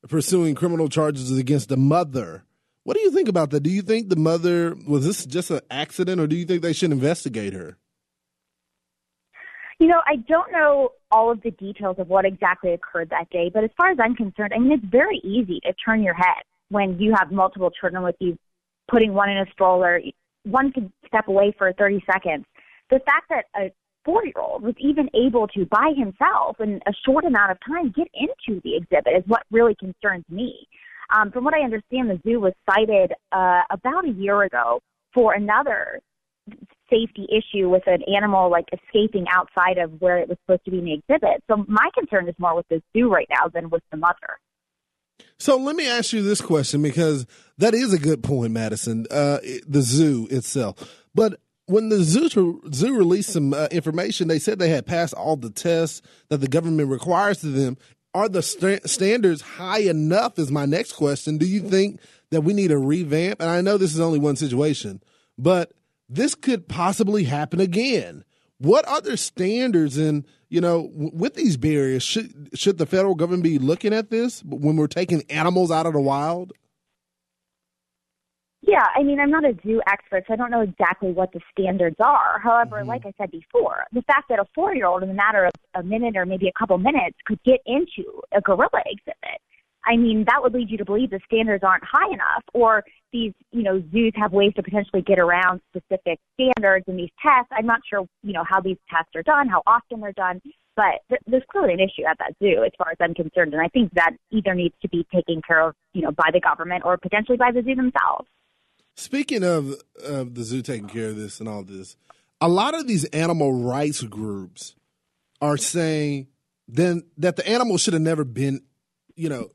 pursuing criminal charges against the mother what do you think about that? Do you think the mother was this just an accident, or do you think they should investigate her? You know, I don't know all of the details of what exactly occurred that day, but as far as I'm concerned, I mean, it's very easy to turn your head when you have multiple children with you, putting one in a stroller. One can step away for 30 seconds. The fact that a four year old was even able to, by himself, in a short amount of time, get into the exhibit is what really concerns me. Um, from what I understand, the zoo was cited uh, about a year ago for another safety issue with an animal like escaping outside of where it was supposed to be in the exhibit. So my concern is more with the zoo right now than with the mother. So let me ask you this question because that is a good point, Madison. Uh, the zoo itself, but when the zoo zoo released some uh, information, they said they had passed all the tests that the government requires of them, are the st- standards high enough? Is my next question. Do you think that we need a revamp? And I know this is only one situation, but this could possibly happen again. What other standards and you know with these barriers should should the federal government be looking at this when we're taking animals out of the wild? Yeah, I mean, I'm not a zoo expert, so I don't know exactly what the standards are. However, mm-hmm. like I said before, the fact that a four year old in a matter of a minute or maybe a couple minutes could get into a gorilla exhibit, I mean, that would lead you to believe the standards aren't high enough, or these, you know, zoos have ways to potentially get around specific standards in these tests. I'm not sure, you know, how these tests are done, how often they're done, but th- there's clearly an issue at that zoo as far as I'm concerned, and I think that either needs to be taken care of, you know, by the government or potentially by the zoo themselves. Speaking of, of the zoo taking care of this and all this, a lot of these animal rights groups are saying then that the animal should have never been, you know,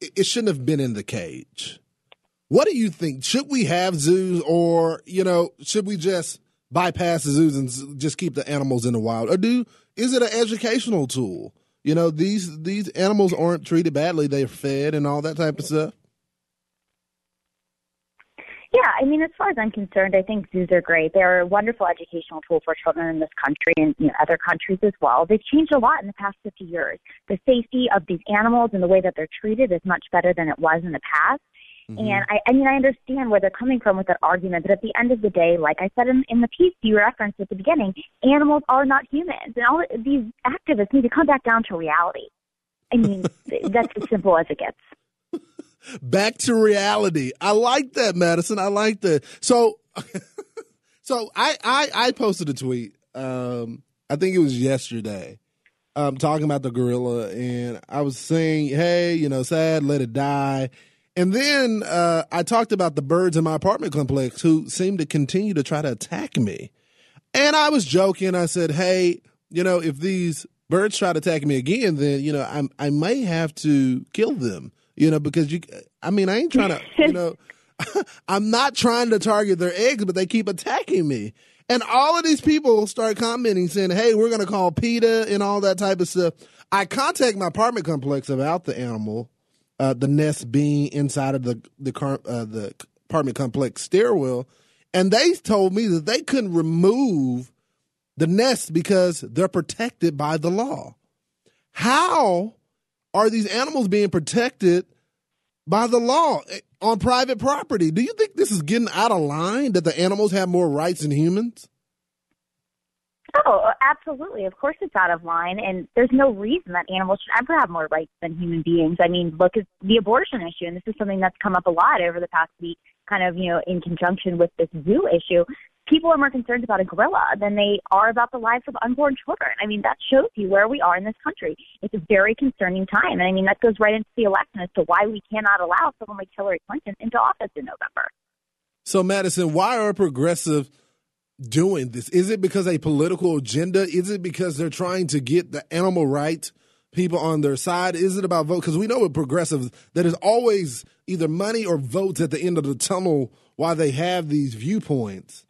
it, it shouldn't have been in the cage. What do you think? Should we have zoos, or you know, should we just bypass the zoos and just keep the animals in the wild, or do is it an educational tool? You know, these these animals aren't treated badly; they're fed and all that type of stuff. Yeah, I mean, as far as I'm concerned, I think zoos are great. They're a wonderful educational tool for children in this country and you know, other countries as well. They've changed a lot in the past 50 years. The safety of these animals and the way that they're treated is much better than it was in the past. Mm-hmm. And I, I mean, I understand where they're coming from with that argument, but at the end of the day, like I said in, in the piece you referenced at the beginning, animals are not humans, and all these activists need to come back down to reality. I mean, [laughs] that's as simple as it gets back to reality. I like that, Madison. I like that. So, [laughs] so I, I, I posted a tweet. Um, I think it was yesterday. Um, talking about the gorilla, and I was saying, "Hey, you know, sad, let it die." And then uh, I talked about the birds in my apartment complex who seem to continue to try to attack me. And I was joking. I said, "Hey, you know, if these birds try to attack me again, then you know, I I may have to kill them." You know, because you, I mean, I ain't trying to, you know, [laughs] [laughs] I'm not trying to target their eggs, but they keep attacking me. And all of these people start commenting saying, "Hey, we're going to call PETA and all that type of stuff." I contact my apartment complex about the animal, uh, the nest being inside of the the car, uh, the apartment complex stairwell, and they told me that they couldn't remove the nest because they're protected by the law. How are these animals being protected by the law eh, on private property? Do you think this is getting out of line that the animals have more rights than humans? Oh, absolutely. Of course it's out of line. And there's no reason that animals should ever have more rights than human beings. I mean, look at the abortion issue. And this is something that's come up a lot over the past week, kind of, you know, in conjunction with this zoo issue people are more concerned about a gorilla than they are about the lives of unborn children. I mean, that shows you where we are in this country. It's a very concerning time. And I mean, that goes right into the election as to why we cannot allow someone like Hillary Clinton into office in November. So, Madison, why are progressives doing this? Is it because a political agenda? Is it because they're trying to get the animal rights people on their side? Is it about vote? Because we know with progressives that is always either money or votes at the end of the tunnel why they have these viewpoints.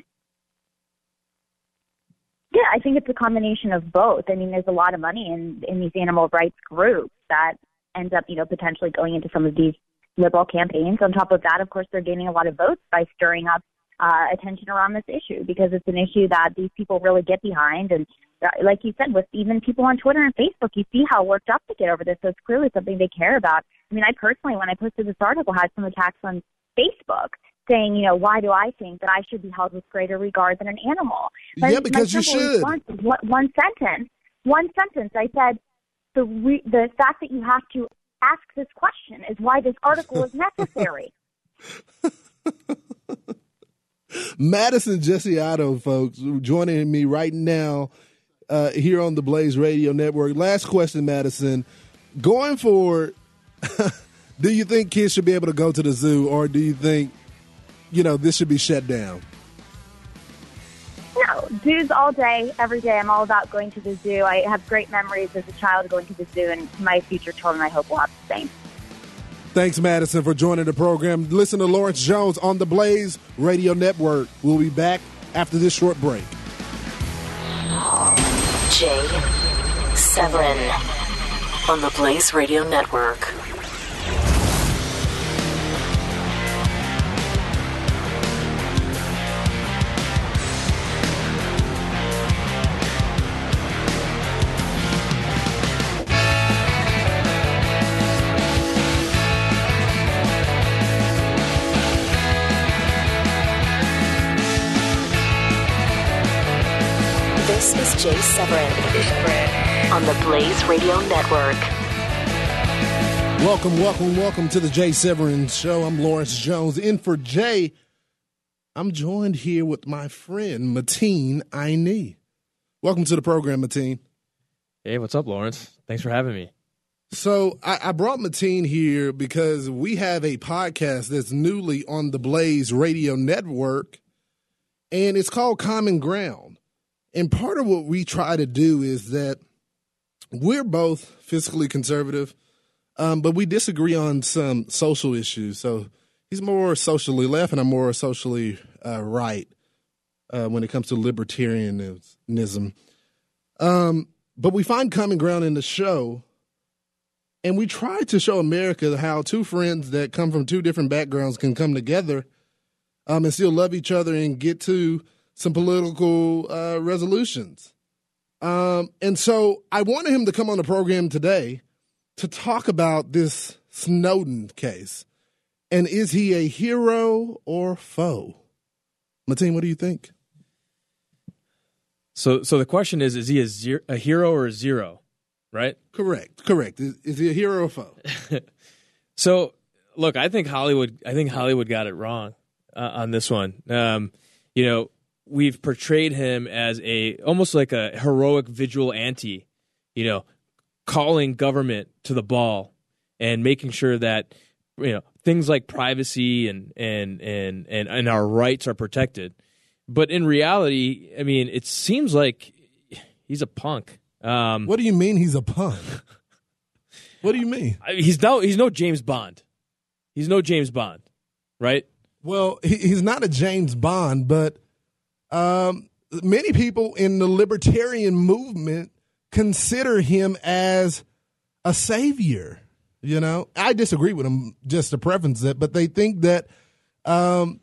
Yeah, I think it's a combination of both. I mean, there's a lot of money in in these animal rights groups that ends up, you know, potentially going into some of these liberal campaigns. On top of that, of course, they're gaining a lot of votes by stirring up uh, attention around this issue because it's an issue that these people really get behind. And uh, like you said, with even people on Twitter and Facebook, you see how worked up they get over this. So it's clearly something they care about. I mean, I personally, when I posted this article, had some attacks on Facebook saying, you know, why do I think that I should be held with greater regard than an animal? yeah, because you should. One, one sentence. One sentence. I said, the re- the fact that you have to ask this question is why this article is necessary. [laughs] Madison Gesiotto, folks, joining me right now uh, here on the Blaze Radio Network. Last question, Madison. Going forward, [laughs] do you think kids should be able to go to the zoo, or do you think you know, this should be shut down? No, zoos all day, every day. I'm all about going to the zoo. I have great memories as a child going to the zoo, and my future children, I hope, will have the same. Thanks, Madison, for joining the program. Listen to Lawrence Jones on the Blaze Radio Network. We'll be back after this short break. Jay Severin on the Blaze Radio Network. Severin on the Blaze Radio Network. Welcome, welcome, welcome to the Jay Severin Show. I'm Lawrence Jones. In for Jay, I'm joined here with my friend Mateen Aini. Welcome to the program, Mateen. Hey, what's up, Lawrence? Thanks for having me. So I, I, brought Mateen here because we have a podcast that's newly on the Blaze Radio Network, and it's called Common Ground. And part of what we try to do is that we're both fiscally conservative, um, but we disagree on some social issues. So he's more socially left, and I'm more socially uh, right uh, when it comes to libertarianism. Um, but we find common ground in the show, and we try to show America how two friends that come from two different backgrounds can come together um, and still love each other and get to some political uh, resolutions. Um, and so I wanted him to come on the program today to talk about this Snowden case. And is he a hero or foe? Mateen, what do you think? So, so the question is: Is he a, zero, a hero or a zero? Right? Correct. Correct. Is, is he a hero or foe? [laughs] so, look, I think Hollywood. I think Hollywood got it wrong uh, on this one. Um, you know, we've portrayed him as a almost like a heroic vigilante, you know, calling government to the ball and making sure that you know things like privacy and and and and, and our rights are protected. But in reality, I mean, it seems like he's a punk. Um, what do you mean he's a punk? what do you mean? He's no he's no James Bond. He's no James Bond, right? Well, he's not a James Bond, but um, many people in the libertarian movement consider him as a savior. You know, I disagree with them just to preference it, but they think that um,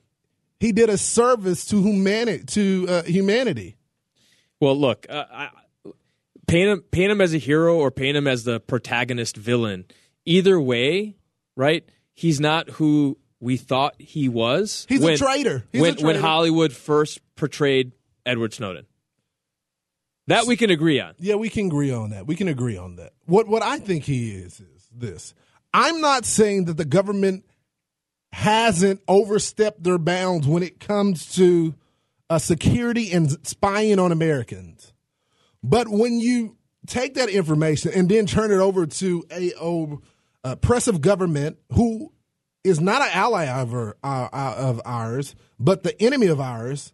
he did a service to humanity. To uh, humanity. Well, look, uh, I, paint him paint him as a hero or paint him as the protagonist villain. Either way, right? He's not who we thought he was. He's when, a traitor. He's when a traitor. when Hollywood first portrayed Edward Snowden. That we can agree on. Yeah, we can agree on that. We can agree on that. What what I think he is is this. I'm not saying that the government hasn't overstepped their bounds when it comes to uh, security and spying on Americans. But when you take that information and then turn it over to a, a oppressive government who is not an ally of, our, uh, of ours, but the enemy of ours,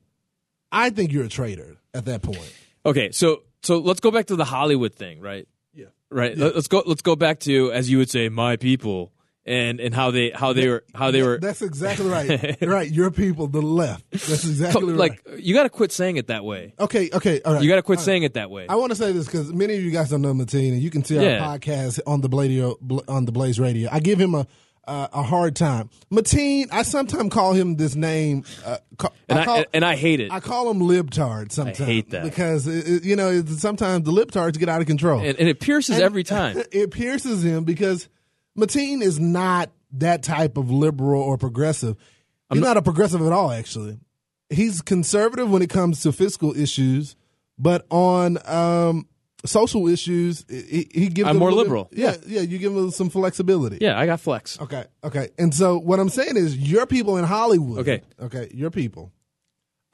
I think you're a traitor at that point. Okay, so so let's go back to the Hollywood thing, right? Yeah. Right. Let's go. Let's go back to as you would say, my people, and and how they how they were how they were. That's exactly right. [laughs] right. Your people, the left. That's exactly right. like you got to quit saying it that way. Okay. Okay. All right. You got to quit All right. saying it that way. I want to say this because many of you guys don't know Mateen, and you can see Yeah. our podcast on the Bladio, on the Blaze Radio. I give him a uh, a hard time. Mateen, I sometimes call him this name. Uh, ca- and I, call, and I hate it. I call him libtard sometimes. I hate that. because it, it- you know sometimes the libtards get out of control. and, and it pierces every time. [laughs] it pierces him because Mateen is not that type of liberal or progressive. He's not, a progressive at all, actually. He's conservative when it comes to fiscal issues, but on um, social issues, he, he gives. I'm more liberal. Yeah, yeah, you give him some flexibility. Yeah, I got flex. Okay, okay. And so what I'm saying is, your people in Hollywood. Okay. okay, your people.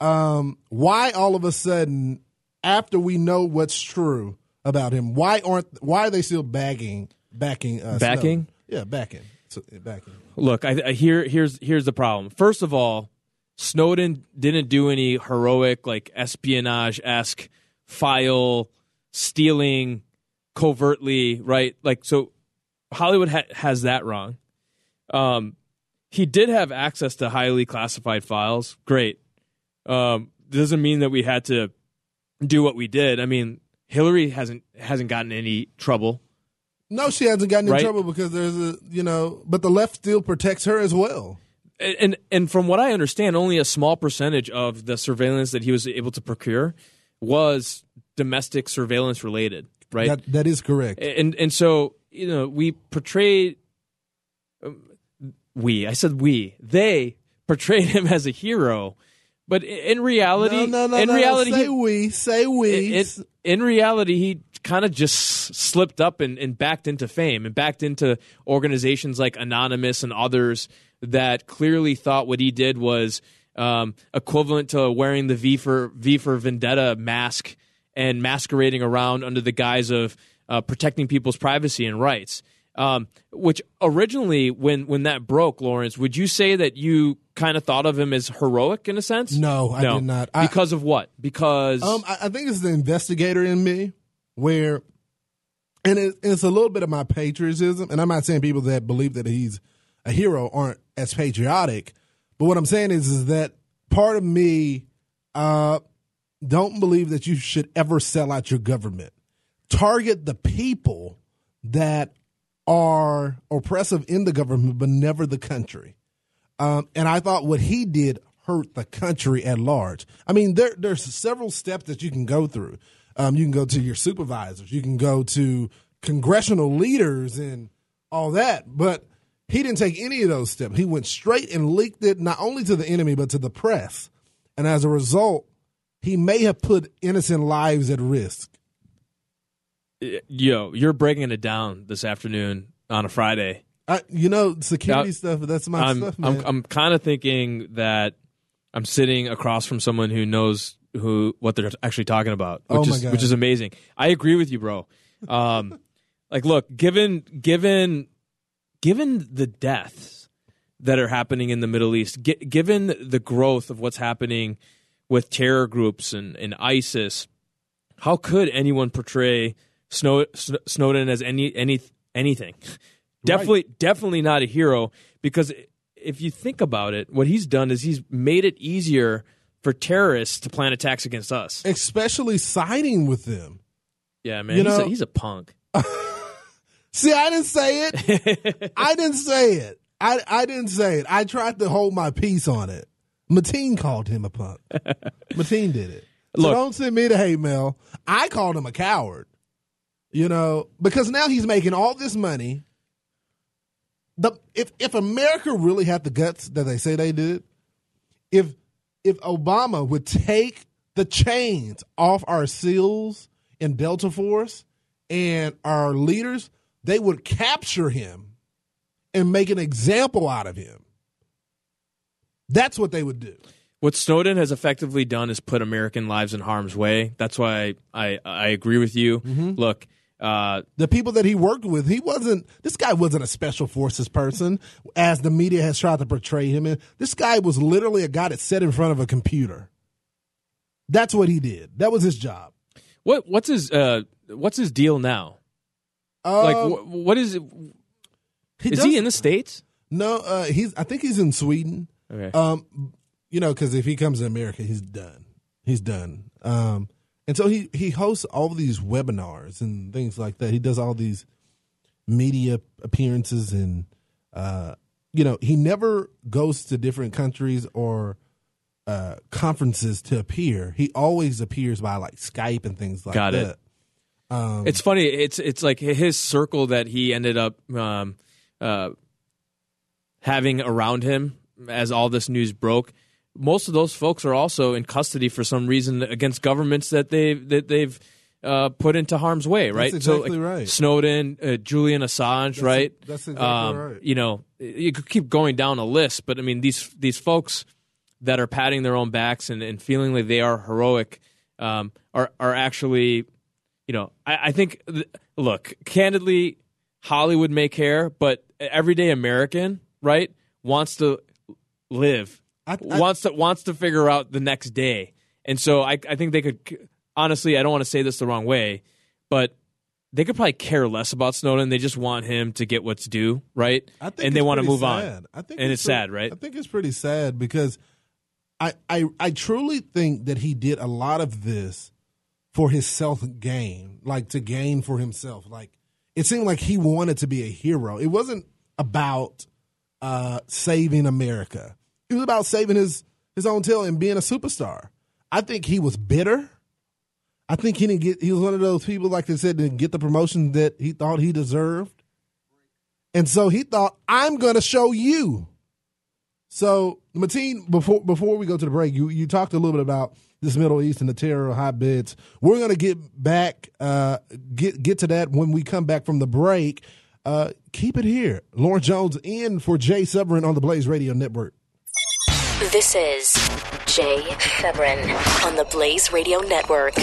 Um, why all of a sudden, after we know what's true about him, why aren't why are they still bagging backing us? Backing? Yeah, backing. So, backing. Look, I, I here here's here's the problem. First of all, Snowden didn't do any heroic like espionage esque file stealing covertly, right? Like so, Hollywood ha- has that wrong. Um, he did have access to highly classified files. Great. Um, doesn't mean that we had to do what we did. I mean, Hillary hasn't hasn't gotten any trouble. No, she hasn't gotten in trouble because there's a you know, but the left still protects her as well. and and from what I understand, only a small percentage of the surveillance that he was able to procure was domestic surveillance related, right? That that is correct. and and so you know we portrayed um, we I said we they portrayed him as a hero, but in reality, no, no, no, in reality, say he, we, say we. in, in reality, he kind of just slipped up and, and backed into fame and backed into organizations like Anonymous and others that clearly thought what he did was um, equivalent to wearing the V for V for Vendetta mask and masquerading around under the guise of uh, protecting people's privacy and rights. Um, which originally, when when that broke, Lawrence, would you say that you kind of thought of him as heroic in a sense? No, I did not. I- because of what? Because Um, I, I think it's the investigator in me where, and it, it's a little bit of my patriotism. And I'm not saying people that believe that he's a hero aren't as patriotic, but what I'm saying is, is that part of me uh, don't believe that you should ever sell out your government. Target the people that are oppressive in the government, but never the country. Um, and I thought what he did hurt the country at large. I mean, there there's several steps that you can go through. Um, you can go to your supervisors, you can go to congressional leaders, and all that. But he didn't take any of those steps. He went straight and leaked it not only to the enemy but to the press, and as a result, he may have put innocent lives at risk. yo, you're breaking it down this afternoon on a Friday. I, you know, security Now, stuff. That's my I'm stuff, man. I'm, I'm kind of thinking that I'm sitting across from someone who knows who what they're actually talking about, which Oh is God. which is amazing. I agree with you, bro. Um, [laughs] like, look, given given given the deaths that are happening in the Middle East, gi- given the growth of what's happening with terror groups and, and ISIS, how could anyone portray Snow, Sn- Snowden as any any anything? Definitely, definitely not a hero. Because if you think about it, what he's done is he's made it easier for terrorists to plan attacks against us. especially siding with them. Yeah, man. You he's, know- a, he's a punk. [laughs] See, I didn't say it. [laughs] I didn't say it. I, I didn't say it. I tried to hold my peace on it. Mateen called him a punk. [laughs] Mateen did it. So Look- don't send me the hate mail. I called him a coward. You know, because now he's making all this money. The if if America really had the guts that they say they did, if if Obama would take the chains off our SEALs and Delta Force and our leaders, they would capture him and make an example out of him. That's what they would do. What Snowden has effectively done is put American lives in harm's way. That's why I, I agree with you. Mm-hmm. Look, uh, The people that he worked with, he wasn't. This guy wasn't a special forces person, as the media has tried to portray him. in. This guy was literally a guy that sat in front of a computer. That's what he did. That was his job. what what's his uh, what's his deal now? Uh, like, wh- what is it? he Is he in the states? No, uh, he's. I think he's in Sweden. Okay. Um, you know, because if he comes to America, he's done. He's done. Um, and so he he hosts all these webinars and things like that. He does all these media appearances and uh, you know, he never goes to different countries or uh, conferences to appear. He always appears by like Skype and things like Got it. that. Um, it's funny. It's it's like his circle that he ended up um, uh, having around him as all this news broke. Most of those folks are also in custody for some reason against governments that they that they've uh, put into harm's way. Right. exactly so, like, right. Snowden, uh, Julian Assange. right. that's exactly um, right. You know, you could keep going down a list, but I mean these these folks that are patting their own backs and, and feeling like they are heroic um, are are actually you know, I, I think, th- look, candidly, Hollywood may care, but everyday American, right, wants to live, I- I- wants to wants to figure out the next day, and so I, I think they could. Honestly, I don't want to say this the wrong way, but they could probably care less about Snowden. They just want him to get what's due, right? I think and they want to move sad. on. I think and it's, pretty- sad, right? I think it's pretty sad because I, I I truly think that he did a lot of this for his self gain, like to gain for himself. Like it seemed like he wanted to be a hero. It wasn't about uh, saving America. It was about saving his his own tail and being a superstar. I think he was bitter. I think he didn't get. He was one of those people, like they said, didn't get the promotion that he thought he deserved. And so he thought, I'm going to show you. So, Mateen, before before we go to the break, you, you talked a little bit about this Middle East and the terror hotbeds. We're going to get back, uh, get get to that when we come back from the break. Uh, keep it here. Lawrence Jones in for Jay Severin on the Blaze Radio Network. This is Jay Severin on the Blaze Radio Network.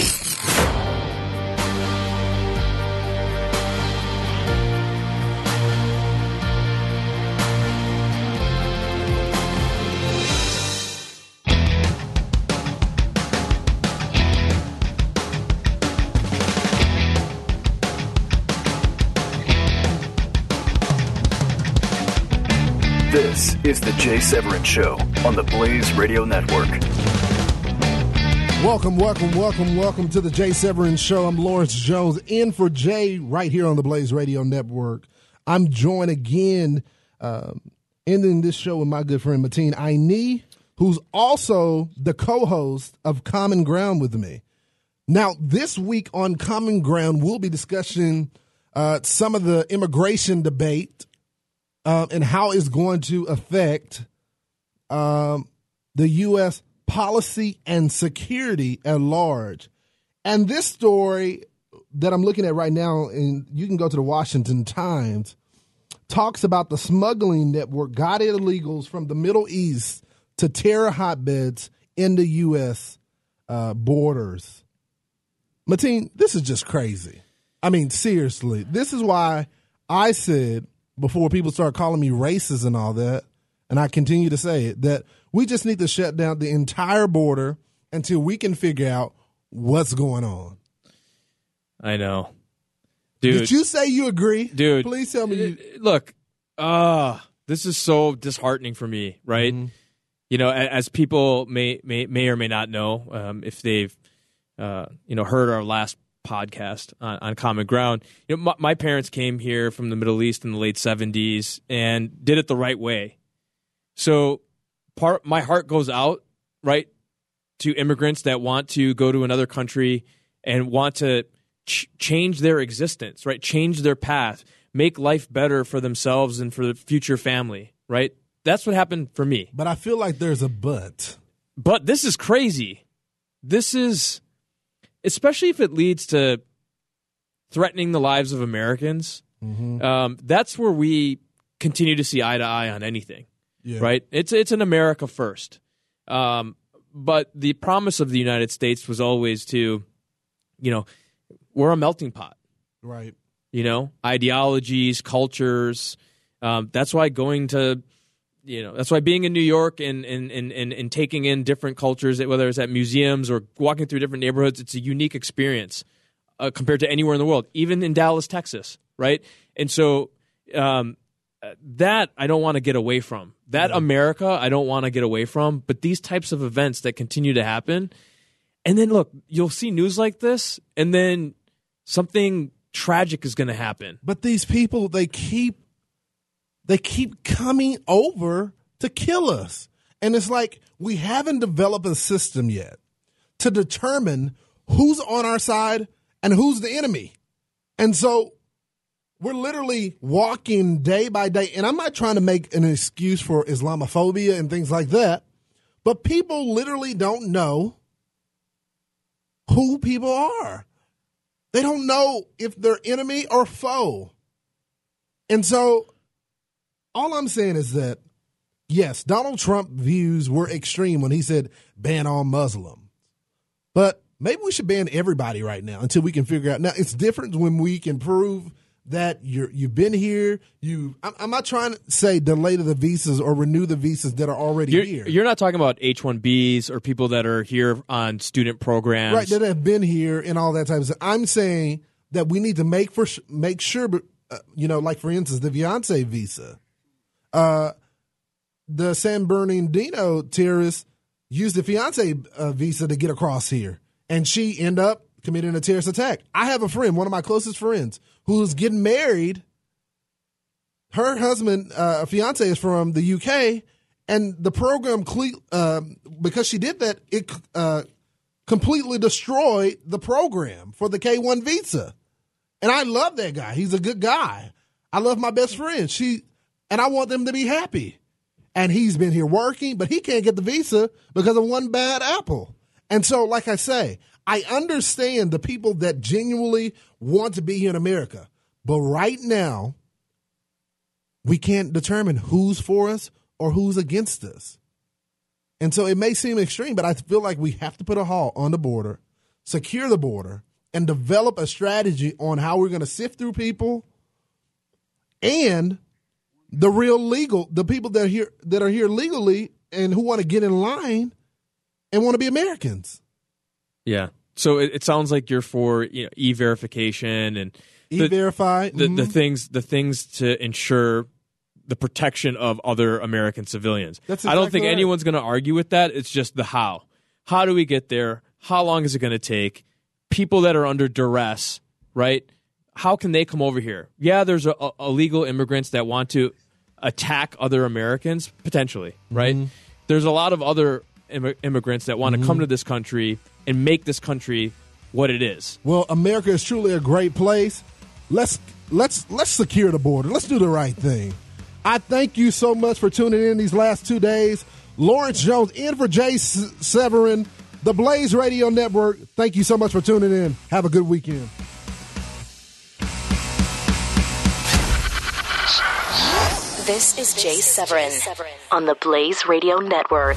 This is the Jay Severin Show on the Blaze Radio Network. Welcome, welcome, welcome, welcome to the Jay Severin Show. I'm Lawrence Jones in for Jay right here on the Blaze Radio Network. I'm joined again, um, ending this show with my good friend Mateen Aini, who's also the co-host of Common Ground with me. Now, this week on Common Ground, we'll be discussing uh, some of the immigration debate um, and how it's going to affect um, the U.S. policy and security at large. And this story that I'm looking at right now, and you can go to the Washington Times, talks about the smuggling network guided illegals from the Middle East to terror hotbeds in the U.S. Uh, borders. Mateen, this is just crazy. I mean, seriously, this is why I said before people start calling me racist and all that, and I continue to say it, that we just need to shut down the entire border until we can figure out what's going on. I know, dude. Did you say you agree? dude. Please tell me you. Look, uh, this is so disheartening for me, right? Mm-hmm. you know, as people may may may or may not know, um, if they've uh, you know heard our last podcast on, on Common Ground, you know, my, my, parents came here from the Middle East in the late '70s and did it the right way. So, part my heart goes out right to immigrants that want to go to another country and want to ch- change their existence, right? Change their path, make life better for themselves and for the future family, right? That's what happened for me. But I feel like there's a but. But this is crazy. This is, especially if it leads to threatening the lives of Americans. Mm-hmm. Um, that's where we continue to see eye to eye on anything, yeah. right? It's it's an America first. Um, but the promise of the United States was always to, you know, we're a melting pot, right? You know, ideologies, cultures. Um, that's why going to you know that's why being in New York and and, and, and and taking in different cultures, whether it's at museums or walking through different neighborhoods, it's a unique experience uh, compared to anywhere in the world, even in Dallas, Texas, right? And so um, that I don't want to get away from. That America I don't want to get away from. But these types of events that continue to happen, and then look, you'll see news like this, and then something tragic is going to happen. But these people, they keep they keep coming over to kill us. And it's like we haven't developed a system yet to determine who's on our side and who's the enemy. And so we're literally walking day by day. And I'm not trying to make an excuse for Islamophobia and things like that, but people literally don't know who people are. They don't know if they're enemy or foe. And so all I'm saying is that, yes, Donald Trump views were extreme when he said ban all Muslims. But maybe we should ban everybody right now until we can figure out. Now, it's different when we can prove that you're you've been here. You, I'm, I'm, not trying to say delay the visas or renew the visas that are already you're, here. You're not talking about H-1Bs or people that are here on student programs, right? That have been here and all that type of stuff. I'm saying that we need to make for make sure, uh, you know, like for instance, the fiance visa uh, the San Bernardino terrorist used the fiance uh, visa to get across here, and she end up committing a terrorist attack. I have a friend, one of my closest friends, who's getting married. Her husband, uh, fiance, is from the UK, and the program, uh, because she did that, it uh, completely destroyed the program for the K one visa. And I love that guy. He's a good guy. I love my best friend. She and I want them to be happy. And he's been here working, but he can't get the visa because of one bad apple. And so, like I say, I understand the people that genuinely want to be here in America. But right now, we can't determine who's for us or who's against us. And so it may seem extreme, but I feel like we have to put a halt on the border, secure the border, and develop a strategy on how we're going to sift through people and the real legal, the people that are here that are here legally and who want to get in line and want to be Americans. Yeah. So it, it sounds like you're for you know e-verification and e-verify the, mm-hmm. the, the things the things to ensure the protection of other American civilians. Exactly I don't think right. anyone's going to argue with that. It's just the how. How do we get there? How long is it going to take? People that are under duress, right? How can they come over here? Yeah, there's a, a illegal immigrants that want to attack other Americans potentially, right? Mm-hmm. There's a lot of other Im- immigrants that want to mm-hmm. come to this country and make this country what it is. Well, America is truly a great place. Let's let's let's secure the border. Let's do the right thing. I thank you so much for tuning in these last two days. Lawrence Jones in for Jay Severin, the Blaze Radio Network. Thank you so much for tuning in. Have a good weekend. This is Jay Severin on the Blaze Radio Network.